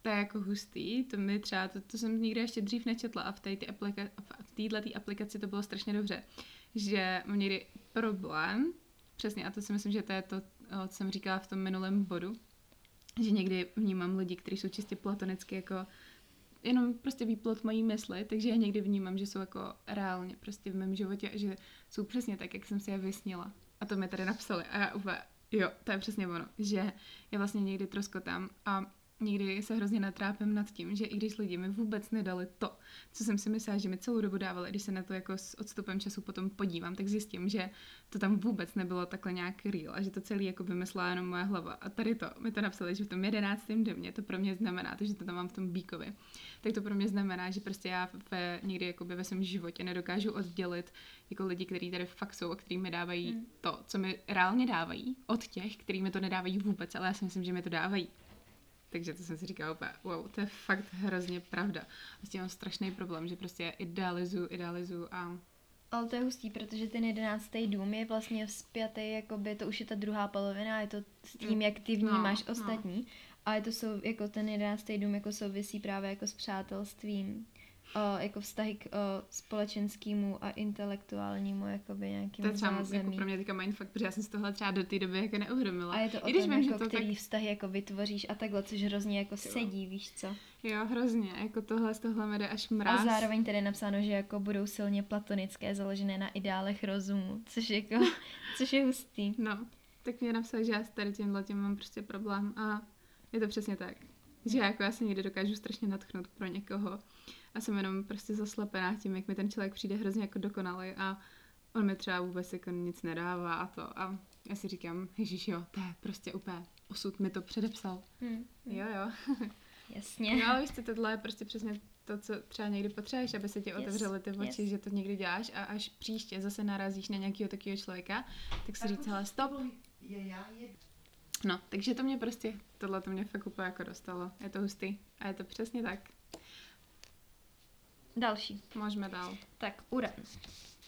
to je jako hustý, to mi třeba, to, to jsem nikdy ještě dřív nečetla a v této aplika- v aplikaci to bylo strašně dobře, že mám někdy problém, přesně, a to si myslím, že to je to, co jsem říkala v tom minulém bodu, že někdy vnímám lidi, kteří jsou čistě platonicky jako jenom prostě výplot mojí mysli, takže já někdy vnímám, že jsou jako reálně prostě v mém životě a že jsou přesně tak, jak jsem si je vysnila. A to mi tady napsali a já úplně, jo, to je přesně ono, že já vlastně někdy troskotám a někdy se hrozně natrápím nad tím, že i když lidi mi vůbec nedali to, co jsem si myslela, že mi celou dobu dávali, když se na to jako s odstupem času potom podívám, tak zjistím, že to tam vůbec nebylo takhle nějak real a že to celý jako vymyslela jenom moje hlava. A tady to, mi to napsali, že v tom jedenáctém domě to pro mě znamená, to, že to tam mám v tom Bíkovi, tak to pro mě znamená, že prostě já ve, někdy jakoby ve svém životě nedokážu oddělit jako lidi, kteří tady fakt jsou a kteří mi dávají Hmm. to, co mi reálně dávají, od těch, kteří mi to nedávají vůbec, ale já si myslím, že mi to dávají. Takže to jsem si říkala úplně, wow, to je fakt hrozně pravda. A s tím mám strašný problém, že prostě idealizuju, idealizuju a Ale to je hustý, protože ten jedenáctý dům je vlastně vzpjatý, jakoby to už je ta druhá polovina, je to s tím, jak ty No, vnímáš no. ostatní. A je to sou, jako ten jedenáctý dům jako souvisí právě jako s přátelstvím, o, jako vztahy k o, společenskému a intelektuálnímu jakoby to nějakému je třeba jako pro mě teďka mindfuck, protože já jsem si tohle třeba do té doby jako neuvědomila. A je to o I když tom, vím, že jako, to který tak, vztahy jako vytvoříš a takhle, což hrozně jako Ty vole. sedí, víš co. jo, hrozně, jako tohle z tohle mi jde až mráz. A zároveň tady je napsáno, že jako budou silně platonické, založené na ideálech rozumu, což jako, <laughs> což je hustý. No, tak mě napsal, že já s tady tímhle tím mám prostě problém a je to přesně tak. Že jako já se někdy dokážu strašně natchnout pro někoho a jsem jenom prostě zaslepená tím, jak mi ten člověk přijde hrozně jako dokonalý a on mi třeba vůbec jako nic nedává a to a já si říkám, ježiš jo, to je prostě úplně osud mi to předepsal. Hm, Jo, jo. jasně. No ale víš co, tohle je prostě přesně to, co třeba někdy potřebuješ, aby se ti Yes, otevřely ty oči, yes. že to někdy děláš a až příště zase narazíš na nějakého takového člověka, tak si říct, hele, stop, Je já je. No, takže to mě prostě, tohle to mě fakt úplně jako dostalo. Je to hustý. A je to přesně tak. Další. Můžeme dál. Tak, uran.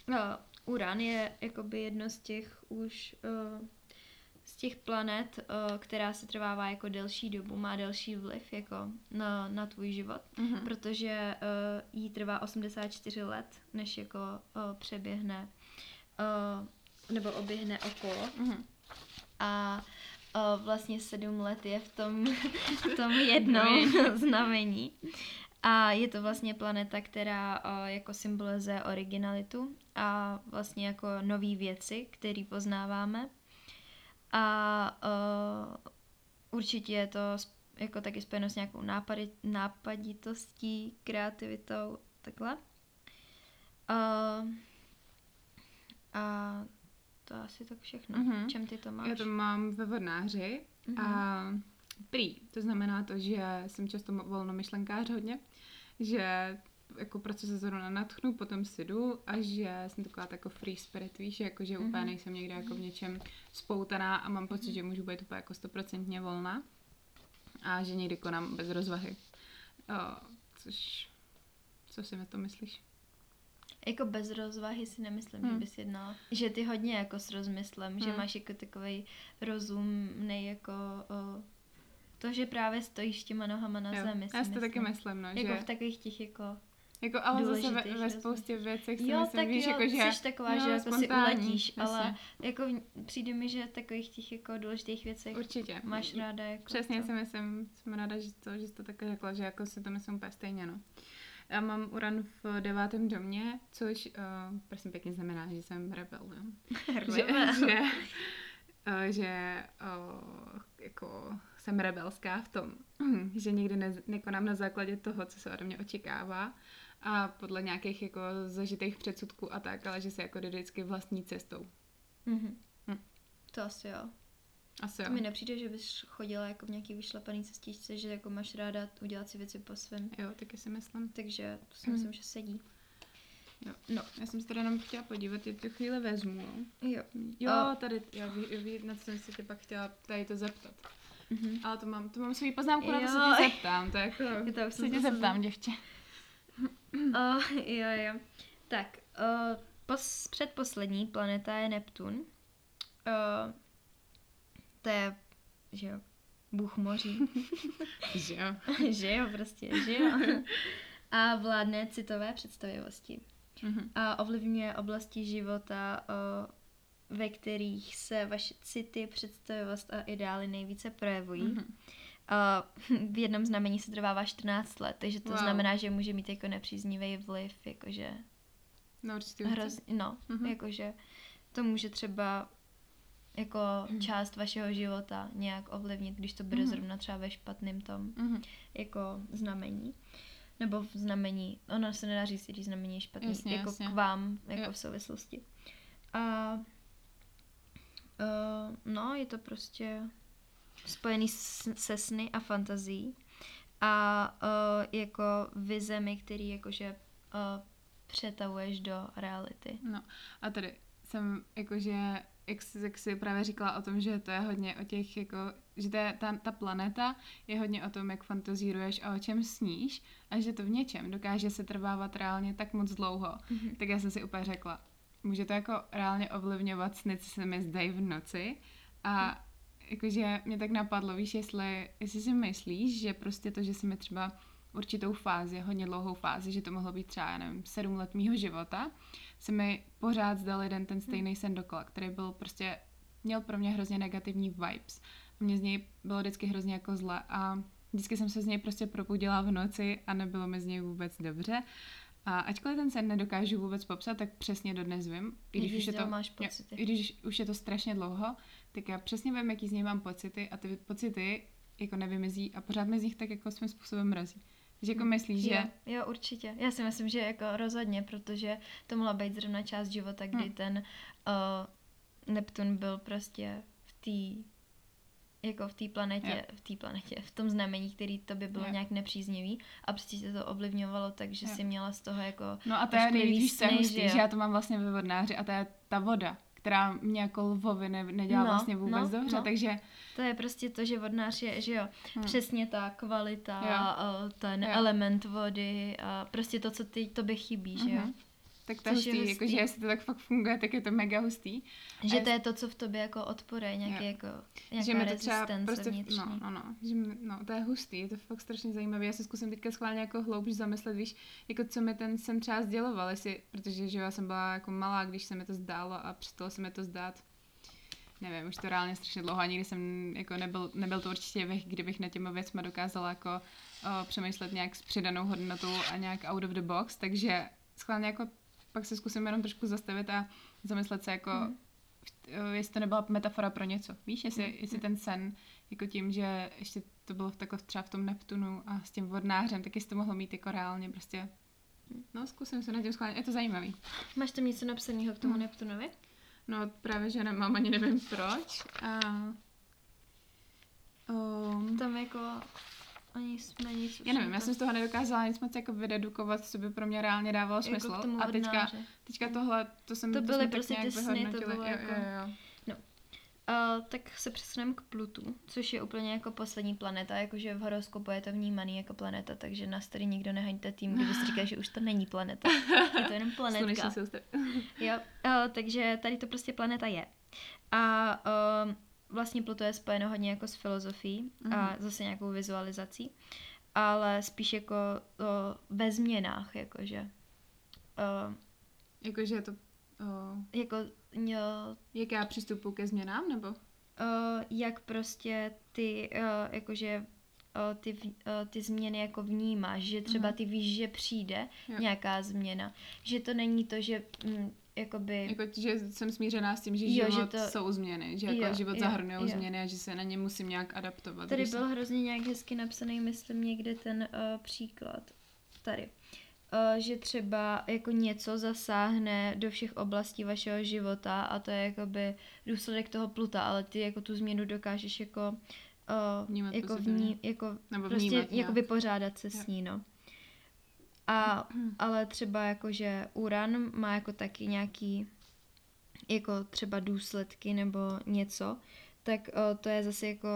No, uran je jakoby jedno z těch už uh, z těch planet, uh, která se trvává jako delší dobu, má delší vliv jako na, na tvůj život, Mhm. protože uh, jí trvá 84 let, než jako uh, přeběhne uh, nebo oběhne okolo Mhm. a uh, vlastně sedm let je v tom, <laughs> v tom <laughs> jednom znamení. <laughs> A je to vlastně planeta, která uh, jako symbolizuje originalitu a vlastně jako nové věci, které poznáváme. A uh, určitě je to jako taky spojeno s nějakou nápady, nápaditostí, kreativitou, takhle. Uh, a to asi tak všechno. Mhm. Čem ty to máš? Já to mám ve vodnáři Mhm. a prý. To znamená to, že jsem často volnomyšlenkář hodně, že jako proč se zrovna natchnu, potom si jdu a že jsem taková jako free spirit, víš, jako že úplně Mhm. nejsem někde jako v něčem spoutaná a mám pocit, že můžu být úplně jako stoprocentně volná a že někdy konám bez rozvahy. O, což, co si mi to myslíš? Jako bez rozvahy si nemyslím, Hmm. že bys jednala. Že ty hodně jako s rozmyslem, že Hmm. máš jako takový rozumný jako o, to, že právě stojíš těma nohama na Jo, zemi. já si to taky myslím. no, Jako že... v takových těch jako... Jako, ale zase ve, ve spoustě věcech si Jo, myslím, tak víš, jo, jako, že... jsi taková, no, že jako si uletíš, ale jako přijde mi, že takových těch jako důležitých věcech Určitě. máš ráda jako Přesně to. si myslím, jsem ráda, že to, že jsi to také řekla, že jako si to myslím úplně stejně, no. Já mám uran v devátém domě, což, uh, prosím pěkně, znamená, že jsem rebel, jo. <laughs> že, že, uh, že uh, jako jsem rebelská v tom, <clears throat> že nikdy ne, nekonám na základě toho, co se ode mě očekává a podle nějakých jako zažitých předsudků a tak, ale že se jako jde vždycky vlastní cestou. Mhm. Hm. To asi jo. Asi jo. To mi nepřijde, že bys chodila jako v nějaký vyšlapaný cestičce, že jako máš ráda udělat si věci po svém. Jo, taky si myslím. Takže to si Hmm. myslím, že sedí. Jo. No, já jsem se tady jenom chtěla podívat, je tu chvíli vezmu. jo. Jo. Tady, já ví, ví, na co jsem se tě pak chtěla tady to zeptat. Mhm. Ale to mám, to mám svůj poznámku, na to Jo. se tě zeptám, to je jako, <laughs> to, už se tě zeptám, děvče. Uh, <laughs> jo, jo. Tak, uh, pos, předposlední planeta je Neptun. Uh, to je, že jo, bůh moří. <laughs> Že jo. že jo, prostě, že jo. A vládne citové představivosti. Mhm. A ovlivňuje oblasti života, uh, ve kterých se vaše city, představivost a ideály nejvíce projevují. Mhm. A v jednom znamení se trvává 14 let, takže to Wow. znamená, že může mít jako nepříznivý vliv, jakože No. Hroz, no, Mhm. jakože to může třeba jako část vašeho života nějak ovlivnit, když to bude Mhm. zrovna třeba ve špatném tom Mhm. jako znamení. Nebo v znamení, ono se nedá říct, když znamení je špatný, Jasně, jako jasně. k vám, jako Jo. v souvislosti. A uh, no, je to prostě spojený s, se sny a fantazí a uh, jako vizemi, který jakože uh, přetavuješ do reality. No a tady jsem jakože, jak, jsi- jak jsi právě říkala o tom, že to je hodně o těch, jako, že to je, ta, ta planeta je hodně o tom, jak fantazíruješ a o čem sníš a že to v něčem dokáže se trvávat reálně tak moc dlouho. Mhm. Tak já jsem si úplně řekla, může to jako reálně ovlivňovat sny, co se mi zdají v noci a jakože mě tak napadlo, víš, jestli, jestli si myslíš, že prostě to, že se mi třeba určitou fázi, hodně dlouhou fázi, že to mohlo být třeba, já nevím, sedm let mýho života, se mi pořád zdal jeden ten stejný sen dokola, který byl prostě, měl pro mě hrozně negativní vibes. A mě z něj bylo vždycky hrozně jako zle a vždycky jsem se z něj prostě probudila v noci a nebylo mi z něj vůbec dobře. A ačkoliv ten sen nedokážu vůbec popsat, tak přesně dodnes vím, i když, Když už je to, máš jo, pocity. i když už je to strašně dlouho, tak já přesně vím, jaký z něj mám pocity a ty pocity jako nevymizí a pořád mi z nich tak jako svým způsobem mrazí. Takže jako myslíš, že... Jo, jo, určitě. Já si myslím, že jako rozhodně, protože to mohla být zrovna část života, kdy Hmm. ten uh, Neptun byl prostě v té jako v té planetě, Jo. v té planetě, v tom znamení, který to by bylo Jo. nějak nepříznivý a prostě se to ovlivňovalo, takže Jo. si měla z toho jako No a to je nejvíc to sny, hustý, že já to mám vlastně ve vodnáři a to je ta voda, která mě jako lvovi ne, nedělá No, vlastně vůbec no, dobře, no. takže To je prostě to, že vodnář je, že jo, Hmm. přesně ta kvalita, Jo. ten Jo. element vody a prostě to, co ty tobě chybí, že jo. Tak to je hustý, jakože jestli to tak fakt funguje, tak je to mega hustý. Že A to je to, co v tobě jako odporuje, nějaký Jo. jako, nějaká že mi to třeba prostě, vnitřní. no, no, no, že mi, no, to je hustý, je to fakt strašně zajímavé. Já se zkusím teďka schválně jako hloubš zamyslet, víš, jako co mi ten sen třeba sděloval, jestli, protože že já jsem byla jako malá, když se mi to zdálo a přestalo se mi to zdát. Nevím, už to reálně strašně dlouho a nikdy jsem, jako nebyl, nebyl to určitě věk, kdybych na těma věcma dokázala jako o, přemýšlet nějak s přidanou hodnotou a nějak out of the box, takže schválně jako pak se zkusím jenom trošku zastavit a zamyslet se jako, mm. jestli to nebyla metafora pro něco. Víš, jestli, Mhm. jestli ten sen, jako tím, že ještě to bylo v takhle třeba v tom Neptunu a s tím vodnářem, tak jestli to mohlo mít jako reálně prostě No, zkusím se na tím schválně, je to zajímavý. Máš tam něco napsaného k tomu Hmm. Neptunovi? No, právě, že nemám, ani nevím proč. A... Um, Tam jako ani jsme nic... já nevím, já jsem z toho nedokázala nic moc jako vydedukovat, co by pro mě reálně dávalo smysl. Jako tomu a teďka, teďka tohle, to jsem To to byly prostě tak nějak ty sny, to bylo jo, jako- jo, jo. Uh, tak se přesuneme k Plutu, což je úplně jako poslední planeta, jakože v horoskopu je to vnímaný jako planeta, takže nás tady nikdo nehaňte tím, kdyby si říkal, že už to není planeta, je to jenom <laughs> planetka. Jo, uh, takže tady to prostě planeta je. A uh, vlastně Pluto je spojeno hodně jako s filozofií a Mhm. zase nějakou vizualizací, ale spíš jako uh, ve změnách, jakože. Uh, Jakože je to... O, jako jo, jak já přistupuji ke změnám, nebo? uh, jak prostě ty, uh, jakože ty, ty změny jako vnímáš, že třeba Mhm. ty víš, že přijde Jo. nějaká změna, že to není to, že mm, jakoby... Jako, že jsem smířená s tím, že Jo, že život to- jsou změny, že jako Jo, život jo. změny a že se na ně musím nějak adaptovat. Tady byl hrozně nějak hezky napsaný, myslím, někde ten uh, příklad. Tady. Uh, že třeba jako něco zasáhne do všech oblastí vašeho života a to je jakoby důsledek toho pluta, ale ty jako tu změnu dokážeš jako uh, Vnímat jako, vní, jako Nebo prostě vnímat jako vypořádat se Jo. s ní, no. A, ale třeba jako, že Uran má jako taky nějaký jako třeba důsledky nebo něco, tak o, to je zase jako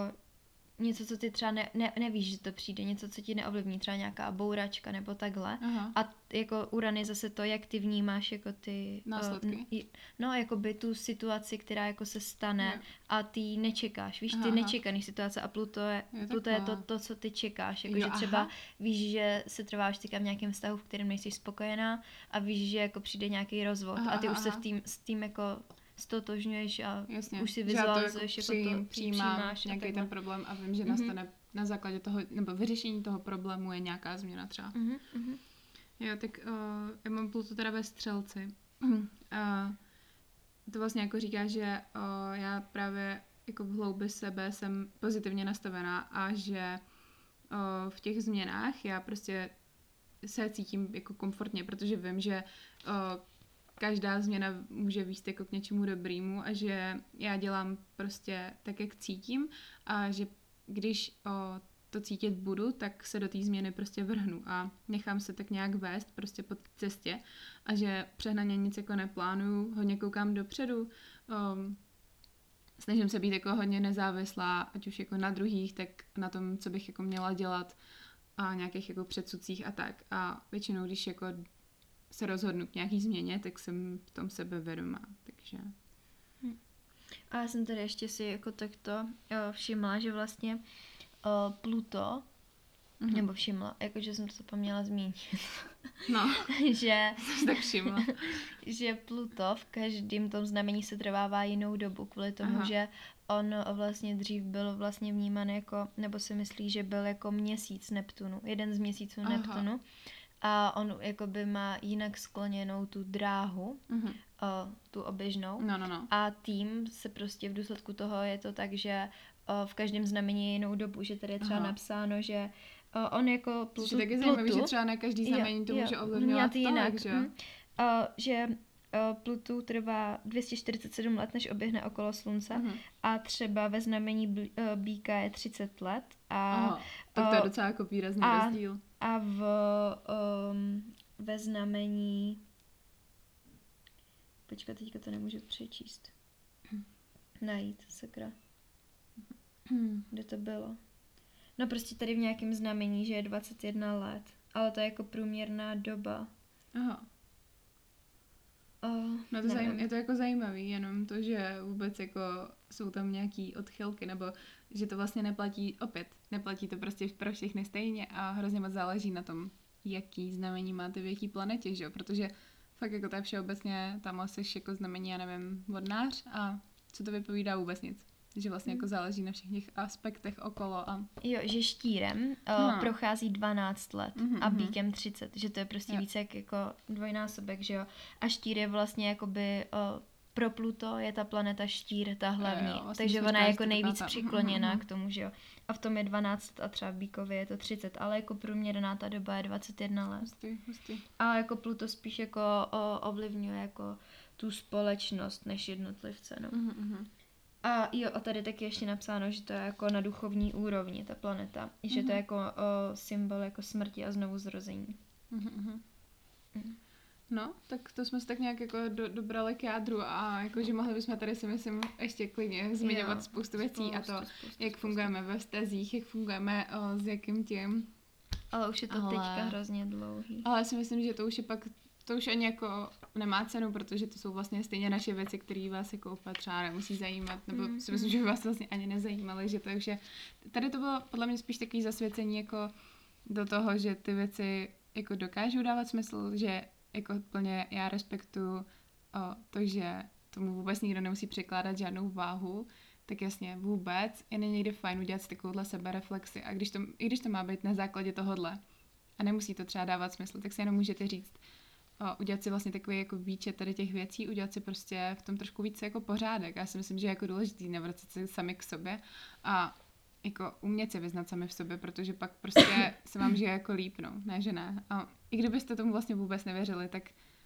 něco, co ty třeba ne, ne, nevíš, že to přijde, něco, co ti neovlivní, třeba nějaká bouračka nebo takhle. Aha. A jako Uran je zase to, jak ty vnímáš jako ty... o, Následky. no, jako by tu situaci, která jako se stane Jo. a ty nečekáš. Víš, Aha, ty aha. nečekaný situace a Pluto je, Jo, Pluto je to, to, co ty čekáš. Jako, Jo, že třeba aha. víš, že se trváš teďka v nějakém vztahu, v kterém nejsi spokojená a víš, že jako přijde nějaký rozvod Aha, a ty aha, už se v tým, s tím jako stotožňuješ a Jasně, už si vizualizuješ jako jako, přijím, to, přijímám přijímáš nějaký ten problém a vím, že Mhm. nastane na základě toho, nebo vyřešení toho problému je nějaká změna třeba. Mhm, mhm. Jo, tak uh, já mám Pluto teda ve střelci. Uh, to vlastně jako říká, že uh, já právě jako v hloubi sebe jsem pozitivně nastavená a že uh, v těch změnách já prostě se cítím jako komfortně, protože vím, že uh, každá změna může výst jako k něčemu dobrýmu a že já dělám prostě tak, jak cítím a že když o, to cítit budu, tak se do té změny prostě vrhnu a nechám se tak nějak vést prostě po cestě a že přehnaně nic jako neplánuju, hodně koukám dopředu, um, snažím se být jako hodně nezávislá, ať už jako na druhých, tak na tom, co bych jako měla dělat a nějakých jako předsudcích a tak. A většinou, když jako se rozhodnu k nějaký změně, tak jsem v tom sebevědomá, takže... A já jsem tady ještě si jako takto uh, všimla, že vlastně uh, Pluto, mm-hmm. nebo všimla, jakože jsem to zapomněla zmínit, No, <laughs> že, jsem tak všimla. <laughs> že Pluto v každém tom znamení se trvává jinou dobu, kvůli tomu, Aha. že on vlastně dřív byl vlastně vnímán jako, nebo si myslí, že byl jako měsíc Neptunu, jeden z měsíců Aha. Neptunu. A on jakoby má jinak skloněnou tu dráhu, Mhm. uh, tu oběžnou. No, no, no. A tým se prostě v důsledku toho je to tak, že o, v každém znamení je jinou dobu, že tady je třeba Aha. napsáno, že o, on jako Což Plutu, je taky zajímavé, že třeba na každý znamení to může ovlivňovat jinak, tolik, že jo? hm. O, že Plutu trvá 247 let, než oběhne okolo Slunce Mhm. a třeba ve znamení bl- o, Býka je 30 let a, Aha, tak to je docela jako výrazný a- rozdíl. A v, um, ve znamení počkat, teďka to nemůžu přečíst. Najít, sakra. Kde to bylo? No prostě tady v nějakém znamení, že je 21 let. Ale to je jako průměrná doba. Aha. Oh, No to zajím, je to jako zajímavý, jenom to, že vůbec jako jsou tam nějaký odchylky, nebo že to vlastně neplatí, opět, neplatí to prostě pro všechny stejně a hrozně moc záleží na tom, jaký znamení máte v jaký planetě, že jo, protože fakt jako to je všeobecně, tam asi jako znamení, já nevím, vodnář a co to vypovídá vůbec nic. Že vlastně jako záleží na všech těch aspektech okolo a Jo, že štírem uh, No. prochází 12 let Mhm, a mhm. bíkem 30, že to je prostě Jo. více jak jako dvojnásobek, že jo. A štír je vlastně jakoby uh, pro Pluto je ta planeta štír, ta hlavní, jo, takže ona je jako to nejvíc ta- přikloněná mhm, k tomu, že jo. A v tom je 12 a třeba v Bíkově je to 30, ale jako průměrná ta doba je 21 let. hustý, hustý. A jako Pluto spíš jako ovlivňuje jako tu společnost než jednotlivce, no. Mhm, mhm. A jo, a tady taky ještě napsáno, že to je jako na duchovní úrovni, ta planeta. Že to Mhm. je jako o, symbol jako smrti a znovu zrození. Mhm, mhm. Mhm. No, tak to jsme se tak nějak jako do, dobrali k jádru a jakože mohli bychom tady si myslím ještě klidně zmiňovat Jo, spoustu věcí a to, spoustu, spoustu, jak spoustu. fungujeme ve vztazích, jak fungujeme o, s jakým tím. Ale už je to Ale- teďka hrozně dlouhý. Ale já si myslím, že to už je pak, to už ani jako nemá cenu, protože to jsou vlastně stejně naše věci, které vás jako úplně třeba nemusí zajímat, nebo Mm, si myslím, že by vás vlastně ani nezajímaly, že to už je, tady to bylo podle mě spíš takový zasvěcení jako do toho, že ty věci jako dokážou dávat smysl, že jako plně já respektuju o, to, že tomu vůbec nikdo nemusí překládat žádnou váhu, tak jasně vůbec je někdy fajn udělat si takovouhle sebereflexi a když to, i když to má být na základě tohodle a nemusí to třeba dávat smysl, tak si jenom můžete říct, o, udělat si vlastně takový jako výčet tady těch věcí, udělat si prostě v tom trošku více jako pořádek. Já si myslím, že je jako důležitý navracet se sami k sobě a jako umět se vyznat sami v sobě, protože pak prostě <coughs> se vám žije jako líp, no, ne, že ne. A i kdybyste tomu vlastně vůbec nevěřili, tak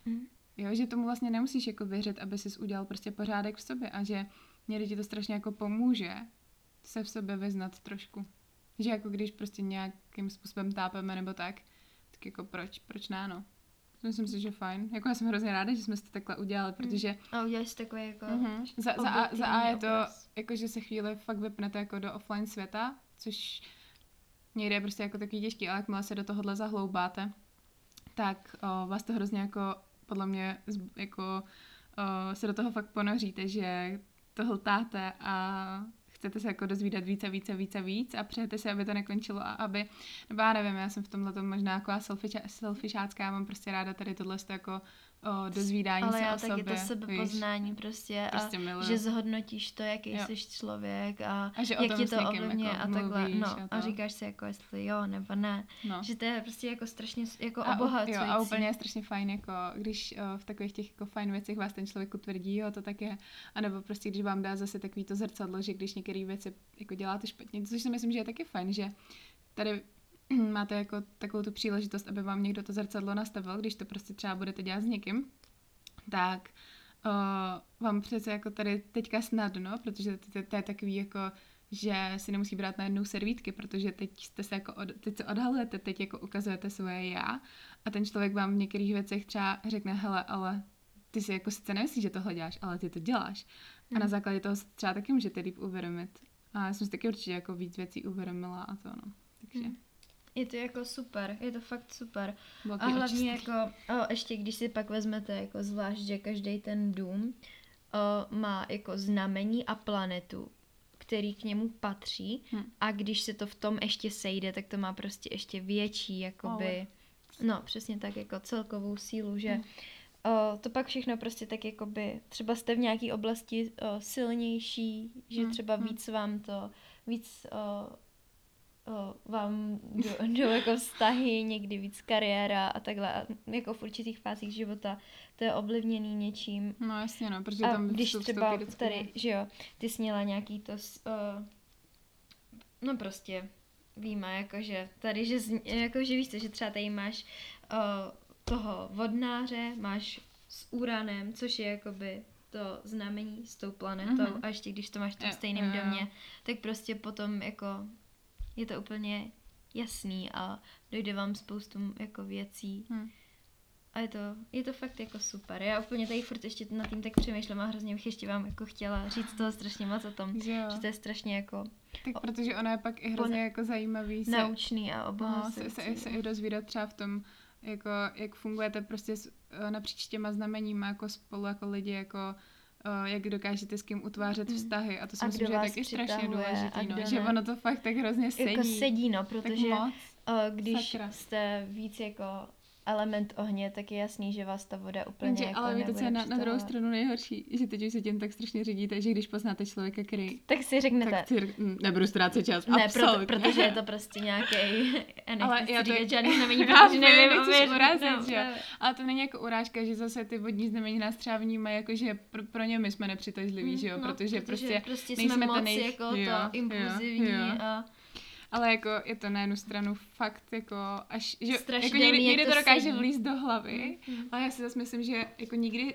Mhm. jo, že tomu vlastně nemusíš jako věřit, aby jsi udělal prostě pořádek v sobě a že někdy ti to strašně jako pomůže se v sobě vyznat trošku. Že jako když prostě nějakým způsobem tápeme nebo tak, tak jako proč, proč ne, no. Myslím si, že fajn. Jako já jsem hrozně ráda, že jsme to takhle udělali, protože A uděláš si takový jako... Mhm. Za, za, a, za A je to, objektivní obraz. jako že se chvíli fakt vypnete jako do offline světa, což někdy je prostě jako takový těžký, ale jakmile se do tohohle zahloubáte, tak o, vás to hrozně jako, podle mě, jako o, se do toho fakt ponoříte, že to hltáte a chcete se jako dozvídat víc a víc a víc a víc a přejete si, aby to nekončilo a aby, nebo já nevím, já jsem v tomhle možná jako selfish, selfishácká, já mám prostě ráda tady tohle jako o, dozvídání Ale se já o taky sobě, to sebepoznání prostě, Prostě a miluju. že zhodnotíš to, jaký Jo. jsi člověk a, A že jak ti to ovlivňuje jako a takhle. mluvíš No, a a to. říkáš si jako jestli jo nebo ne. No. Že to je prostě jako strašně jako A, obohacující. jo, a úplně je strašně fajn, jako když o, v takových těch jako fajn věcech vás ten člověk utvrdí, jo, to tak je. A nebo prostě, když vám dá zase takový to zrcadlo, že když některé věci jako děláte špatně, což si myslím, že je taky fajn, že tady <clears throat> máte jako takovou tu příležitost, aby vám někdo to zrcadlo nastavil, když to prostě třeba budete dělat s někým, tak uh, vám přece jako tady teďka snadno, protože to, to, to je takový jako že si nemusí brát na jednou servítky, protože teď jste se jako od, teď se odhalujete, teď jako ukazujete svoje já a ten člověk vám v některých věcech třeba řekne, hele, ale ty si jako sice nemyslíš, že tohle děláš, ale ty to děláš. A na Hmm. základě toho třeba taky můžete líp uvědomit. A já jsem si taky určitě jako víc věcí uvědomila a to no. Takže Hmm. Je to jako super, je to fakt super. velký A hlavně očistný. jako, o, ještě když si pak vezmete, jako zvlášť, že každý ten dům o, má jako znamení a planetu, který k němu patří Hm. a když se to v tom ještě sejde, tak to má prostě ještě větší, jakoby, Ale. no přesně tak, jako celkovou sílu, že Hm. o, to pak všechno prostě tak jakoby, třeba jste v nějaké oblasti o, silnější, že Hm, třeba hm. víc vám to, víc o, o, vám <laughs> jdou, jako vztahy, někdy víc kariéra a takhle. A jako v určitých fázích života to je ovlivněný něčím. No jasně no, protože A tam když třeba tady, že jo, ty jsi měla nějaký to, uh, no prostě, víme, jakože tady, že, z- jakože víš co, že třeba tady máš uh, toho vodnáře, máš s Uranem, což je jakoby to znamení s tou planetou Mhm. a ještě když to máš v tom stejném domě, tak prostě potom jako je to úplně jasný a dojde vám spoustu jako věcí Hm. a je to, je to fakt jako super. Já úplně tady furt ještě nad tím tak přemýšlím a hrozně bych ještě vám jako chtěla říct toho strašně moc o tom, Že jo. že to je strašně jako Tak protože ono je pak i hrozně jako zajímavý se, naučný a no, se, obohacující. se, se i dozvídat třeba v tom, jako, jak fungujete prostě s, napříč těma znameníma jako spolu jako lidi, jako jak dokážete s kým utvářet Mm. vztahy a to si A myslím, že je taky strašně důležitý, no, že ono to fakt tak hrozně sedí. Jako sedí, no, protože moc. uh, když Sakra. jste víc jako element ohně, tak je jasný, že vás ta voda úplně Jenže, jako ale víte, co je na, na druhou stranu nejhorší, že teď už se tím tak strašně řídíte, že když poznáte člověka, který Tak si řeknete, tak si, mm, nebudu ztrácet čas, ne, absolutně. proto, protože je to prostě nějaký, <laughs> Ale já to- říkat žádný znamení, <laughs> protože vím, nevím, nechci ověřit, urazit, no, že. Ale to není jako urážka, že zase ty vodní znamení nás třeba vnímají, jako že pro, pro ně my jsme nepřitažliví, Mm, že jo, no, protože, prostě, prostě nejsme jsme moc jako to impulzivní a ale jako je to na jednu stranu fakt jako až, že jako někdy, někdy to dokáže vlízt do hlavy, mm. ale já si zase myslím, že jako nikdy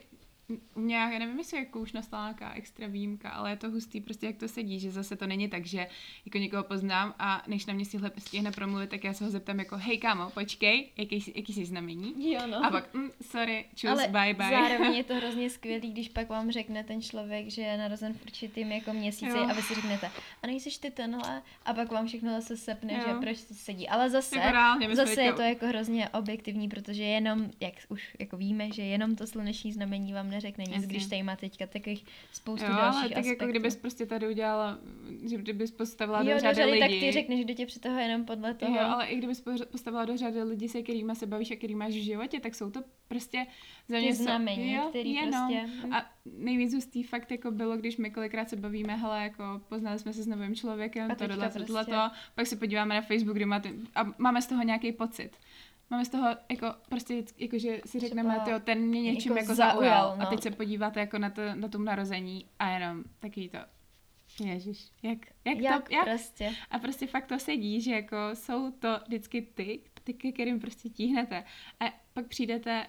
u mě, já nevím, jestli jako už nastala nějaká extra výjimka, ale je to hustý prostě, jak to sedí, že zase to není tak, že jako někoho poznám a než na mě stihle, stihne promluvit, tak já se ho zeptám jako, hej kámo, počkej, jaký, jsi- jaký jsi znamení? Jo, no. A pak, mm, sorry, čus, Ale bye bye. zároveň je <laughs> to hrozně skvělý, když pak vám řekne ten člověk, že je narozen v určitým jako měsíci Jo. a vy si řeknete, a nejsiš ty tenhle, a pak vám všechno zase sepne, Jo. že proč to sedí. Ale zase, Jako reálně, zase teďka- je to jako hrozně objektivní, protože jenom, jak už jako víme, že jenom to sluneční znamení vám neřekne nic, Jasně. když tady má teďka takových spoustu Jo, dalších ale tak aspektů. jako kdybys prostě tady udělala, že kdybys postavila jo, do řady řady, lidi. tak ty řekneš, kdo tě přitahuje jenom podle toho. Jo, ale i kdybys postavila do řady lidi, se kterými se bavíš a který máš v životě, tak jsou to prostě za ty něco. znamení, jo, který jenom. prostě... A nejvíc hustý fakt jako bylo, když my kolikrát se bavíme, hele, jako poznali jsme se s novým člověkem, A to, tohle, prostě- tohle, pak se podíváme na Facebook, kde máte, a máme z toho nějaký pocit. Máme z toho, jako prostě, jako, že si řekneme, Třeba tyjo, ten mě něčím jako jako, zaujal, zaujal. no. A teď se podíváte jako na to, na tom narození a jenom takový to, ježiš, jak, jak, jak to, jak prostě. a prostě fakt to sedí, že jako jsou to vždycky ty, ty, ke kterým prostě tíhnete. A pak přijdete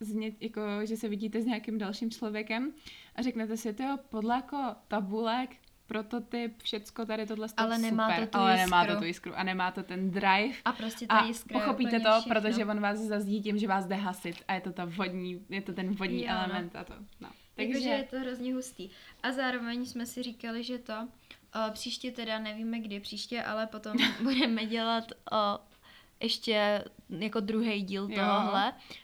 z ně, jako, že se vidíte s nějakým dalším člověkem a řeknete si, to jo, podle jako tabulek, prototyp, všecko tady tohle Ale super, nemá to tu ale nemá to tu jiskru a nemá to ten drive. A prostě ta A jiskra pochopíte to, všechno. protože on vás zazdí tím, že vás jde hasit a je to, ta vodní, je to ten vodní Jo, no. element a to. No. Takže je to hrozně hustý. A zároveň jsme si říkali, že to uh, příště teda nevíme kdy příště, ale potom <laughs> budeme dělat uh, ještě jako druhý díl Jo. tohohle uh,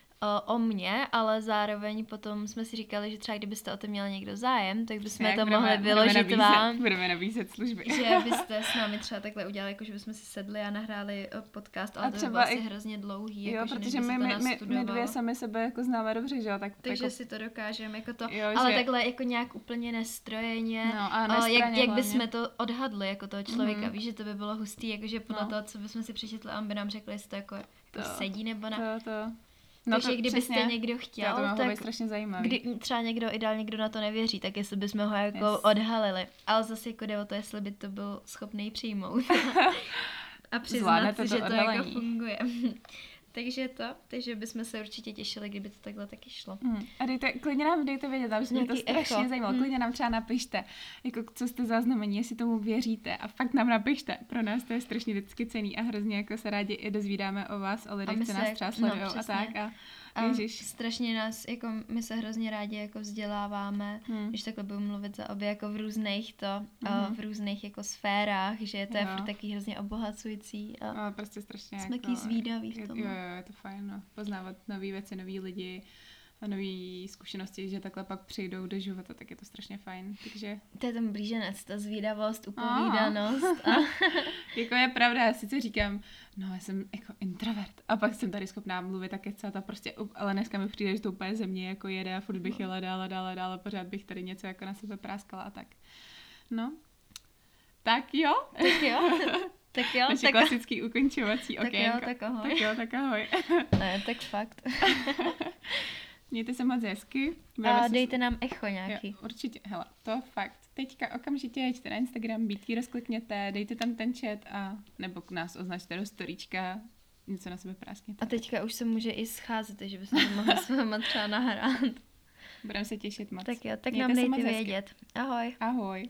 o mně, ale zároveň potom jsme si říkali, že třeba kdybyste o to měli někdo zájem, tak bychom Jak to budeme- mohli budeme vyložit nabízet, vám. Budeme nabízet služby. že byste s námi třeba takhle udělali, jako že bychom si sedli a nahráli eh, podcast, ale A to by třeba bylo asi i- hrozně dlouhý, Jo, jako, že protože my, my, my, my dvě sami sebe jako známe dobře, že jo? Tak, Takže jako, si to dokážeme jako to, Jo, ale že- takhle jako nějak úplně nestrojeně, No, a jak, nestranně jak hlavně. bychom to odhadli jako toho člověka, Mhm. víš, že to by bylo hustý, jakože podle No. toho, co bychom si přečetli, a on by nám řekl, jestli to jako, jako To- sedí nebo ne. To, to. Takže to kdybyste přesně. někdo to, chtěl, to být tak strašně zajímavý. kdy, třeba někdo, ideál někdo na to nevěří, tak jestli bychom ho jako Yes. odhalili. Ale zase jako jde o to, jestli by to byl schopný přijmout. <laughs> a přiznat, Zvládnete to že to jako odhalení. funguje. Takže to, takže bychom se určitě těšili, kdyby to takhle taky šlo. Hmm. A dejte, klidně nám dejte vědět, aby mě to strašně echo. zajímalo. Hmm. Klidně nám třeba napište, jako co jste zaznamení, jestli tomu věříte a fakt nám napište. Pro nás to je strašně vždycky cený a hrozně jako se rádi i dozvídáme o vás, o lidech, co nás třeba no, a tak. A, A Ježiš. strašně nás, jako my se hrozně rádi jako vzděláváme, Hmm. když takhle budu mluvit za obě, jako v různých to, a v různých jako sférách, že to je Jo. taky hrozně obohacující a Ale prostě strašně Jsme jako, taky zvídaví v je- tom, Jo, no. jo, je to fajn, no. Poznávat nové věci, nový lidi, a nové zkušenosti, že takhle pak přijdou do života, tak je to strašně fajn. Takže to je ten blíženec, ta zvídavost, upovídanost a <laughs> jako je pravda, já sice říkám, no já jsem jako introvert a pak jsem tady schopná mluvit a kecat a prostě, ale dneska mi přijde, že to úplně ze mě jako jede a furt bych jela dál a dál a dál a pořád bych tady něco jako na sebe práskala a tak. No, tak jo, tak jo, <laughs> tak jo, naše tak, klasický ukončovací <laughs> tak okénko. jo, tak ahoj. tak jo, tak ahoj. Ne, tak fakt. Mějte se moc hezky. A se- dejte nám echo nějaký. Jo, určitě, hele, to fakt. Teďka okamžitě jeďte na Instagram, BT rozklikněte, dejte tam ten chat a nebo k nás označte do storíčka, něco na sebe práskněte. A teďka už se může i scházet, že bychom to mohli s váma třeba nahrát. Budeme se těšit moc. Tak jo, tak Mějte nám se dejte vědět. Ahoj. Ahoj.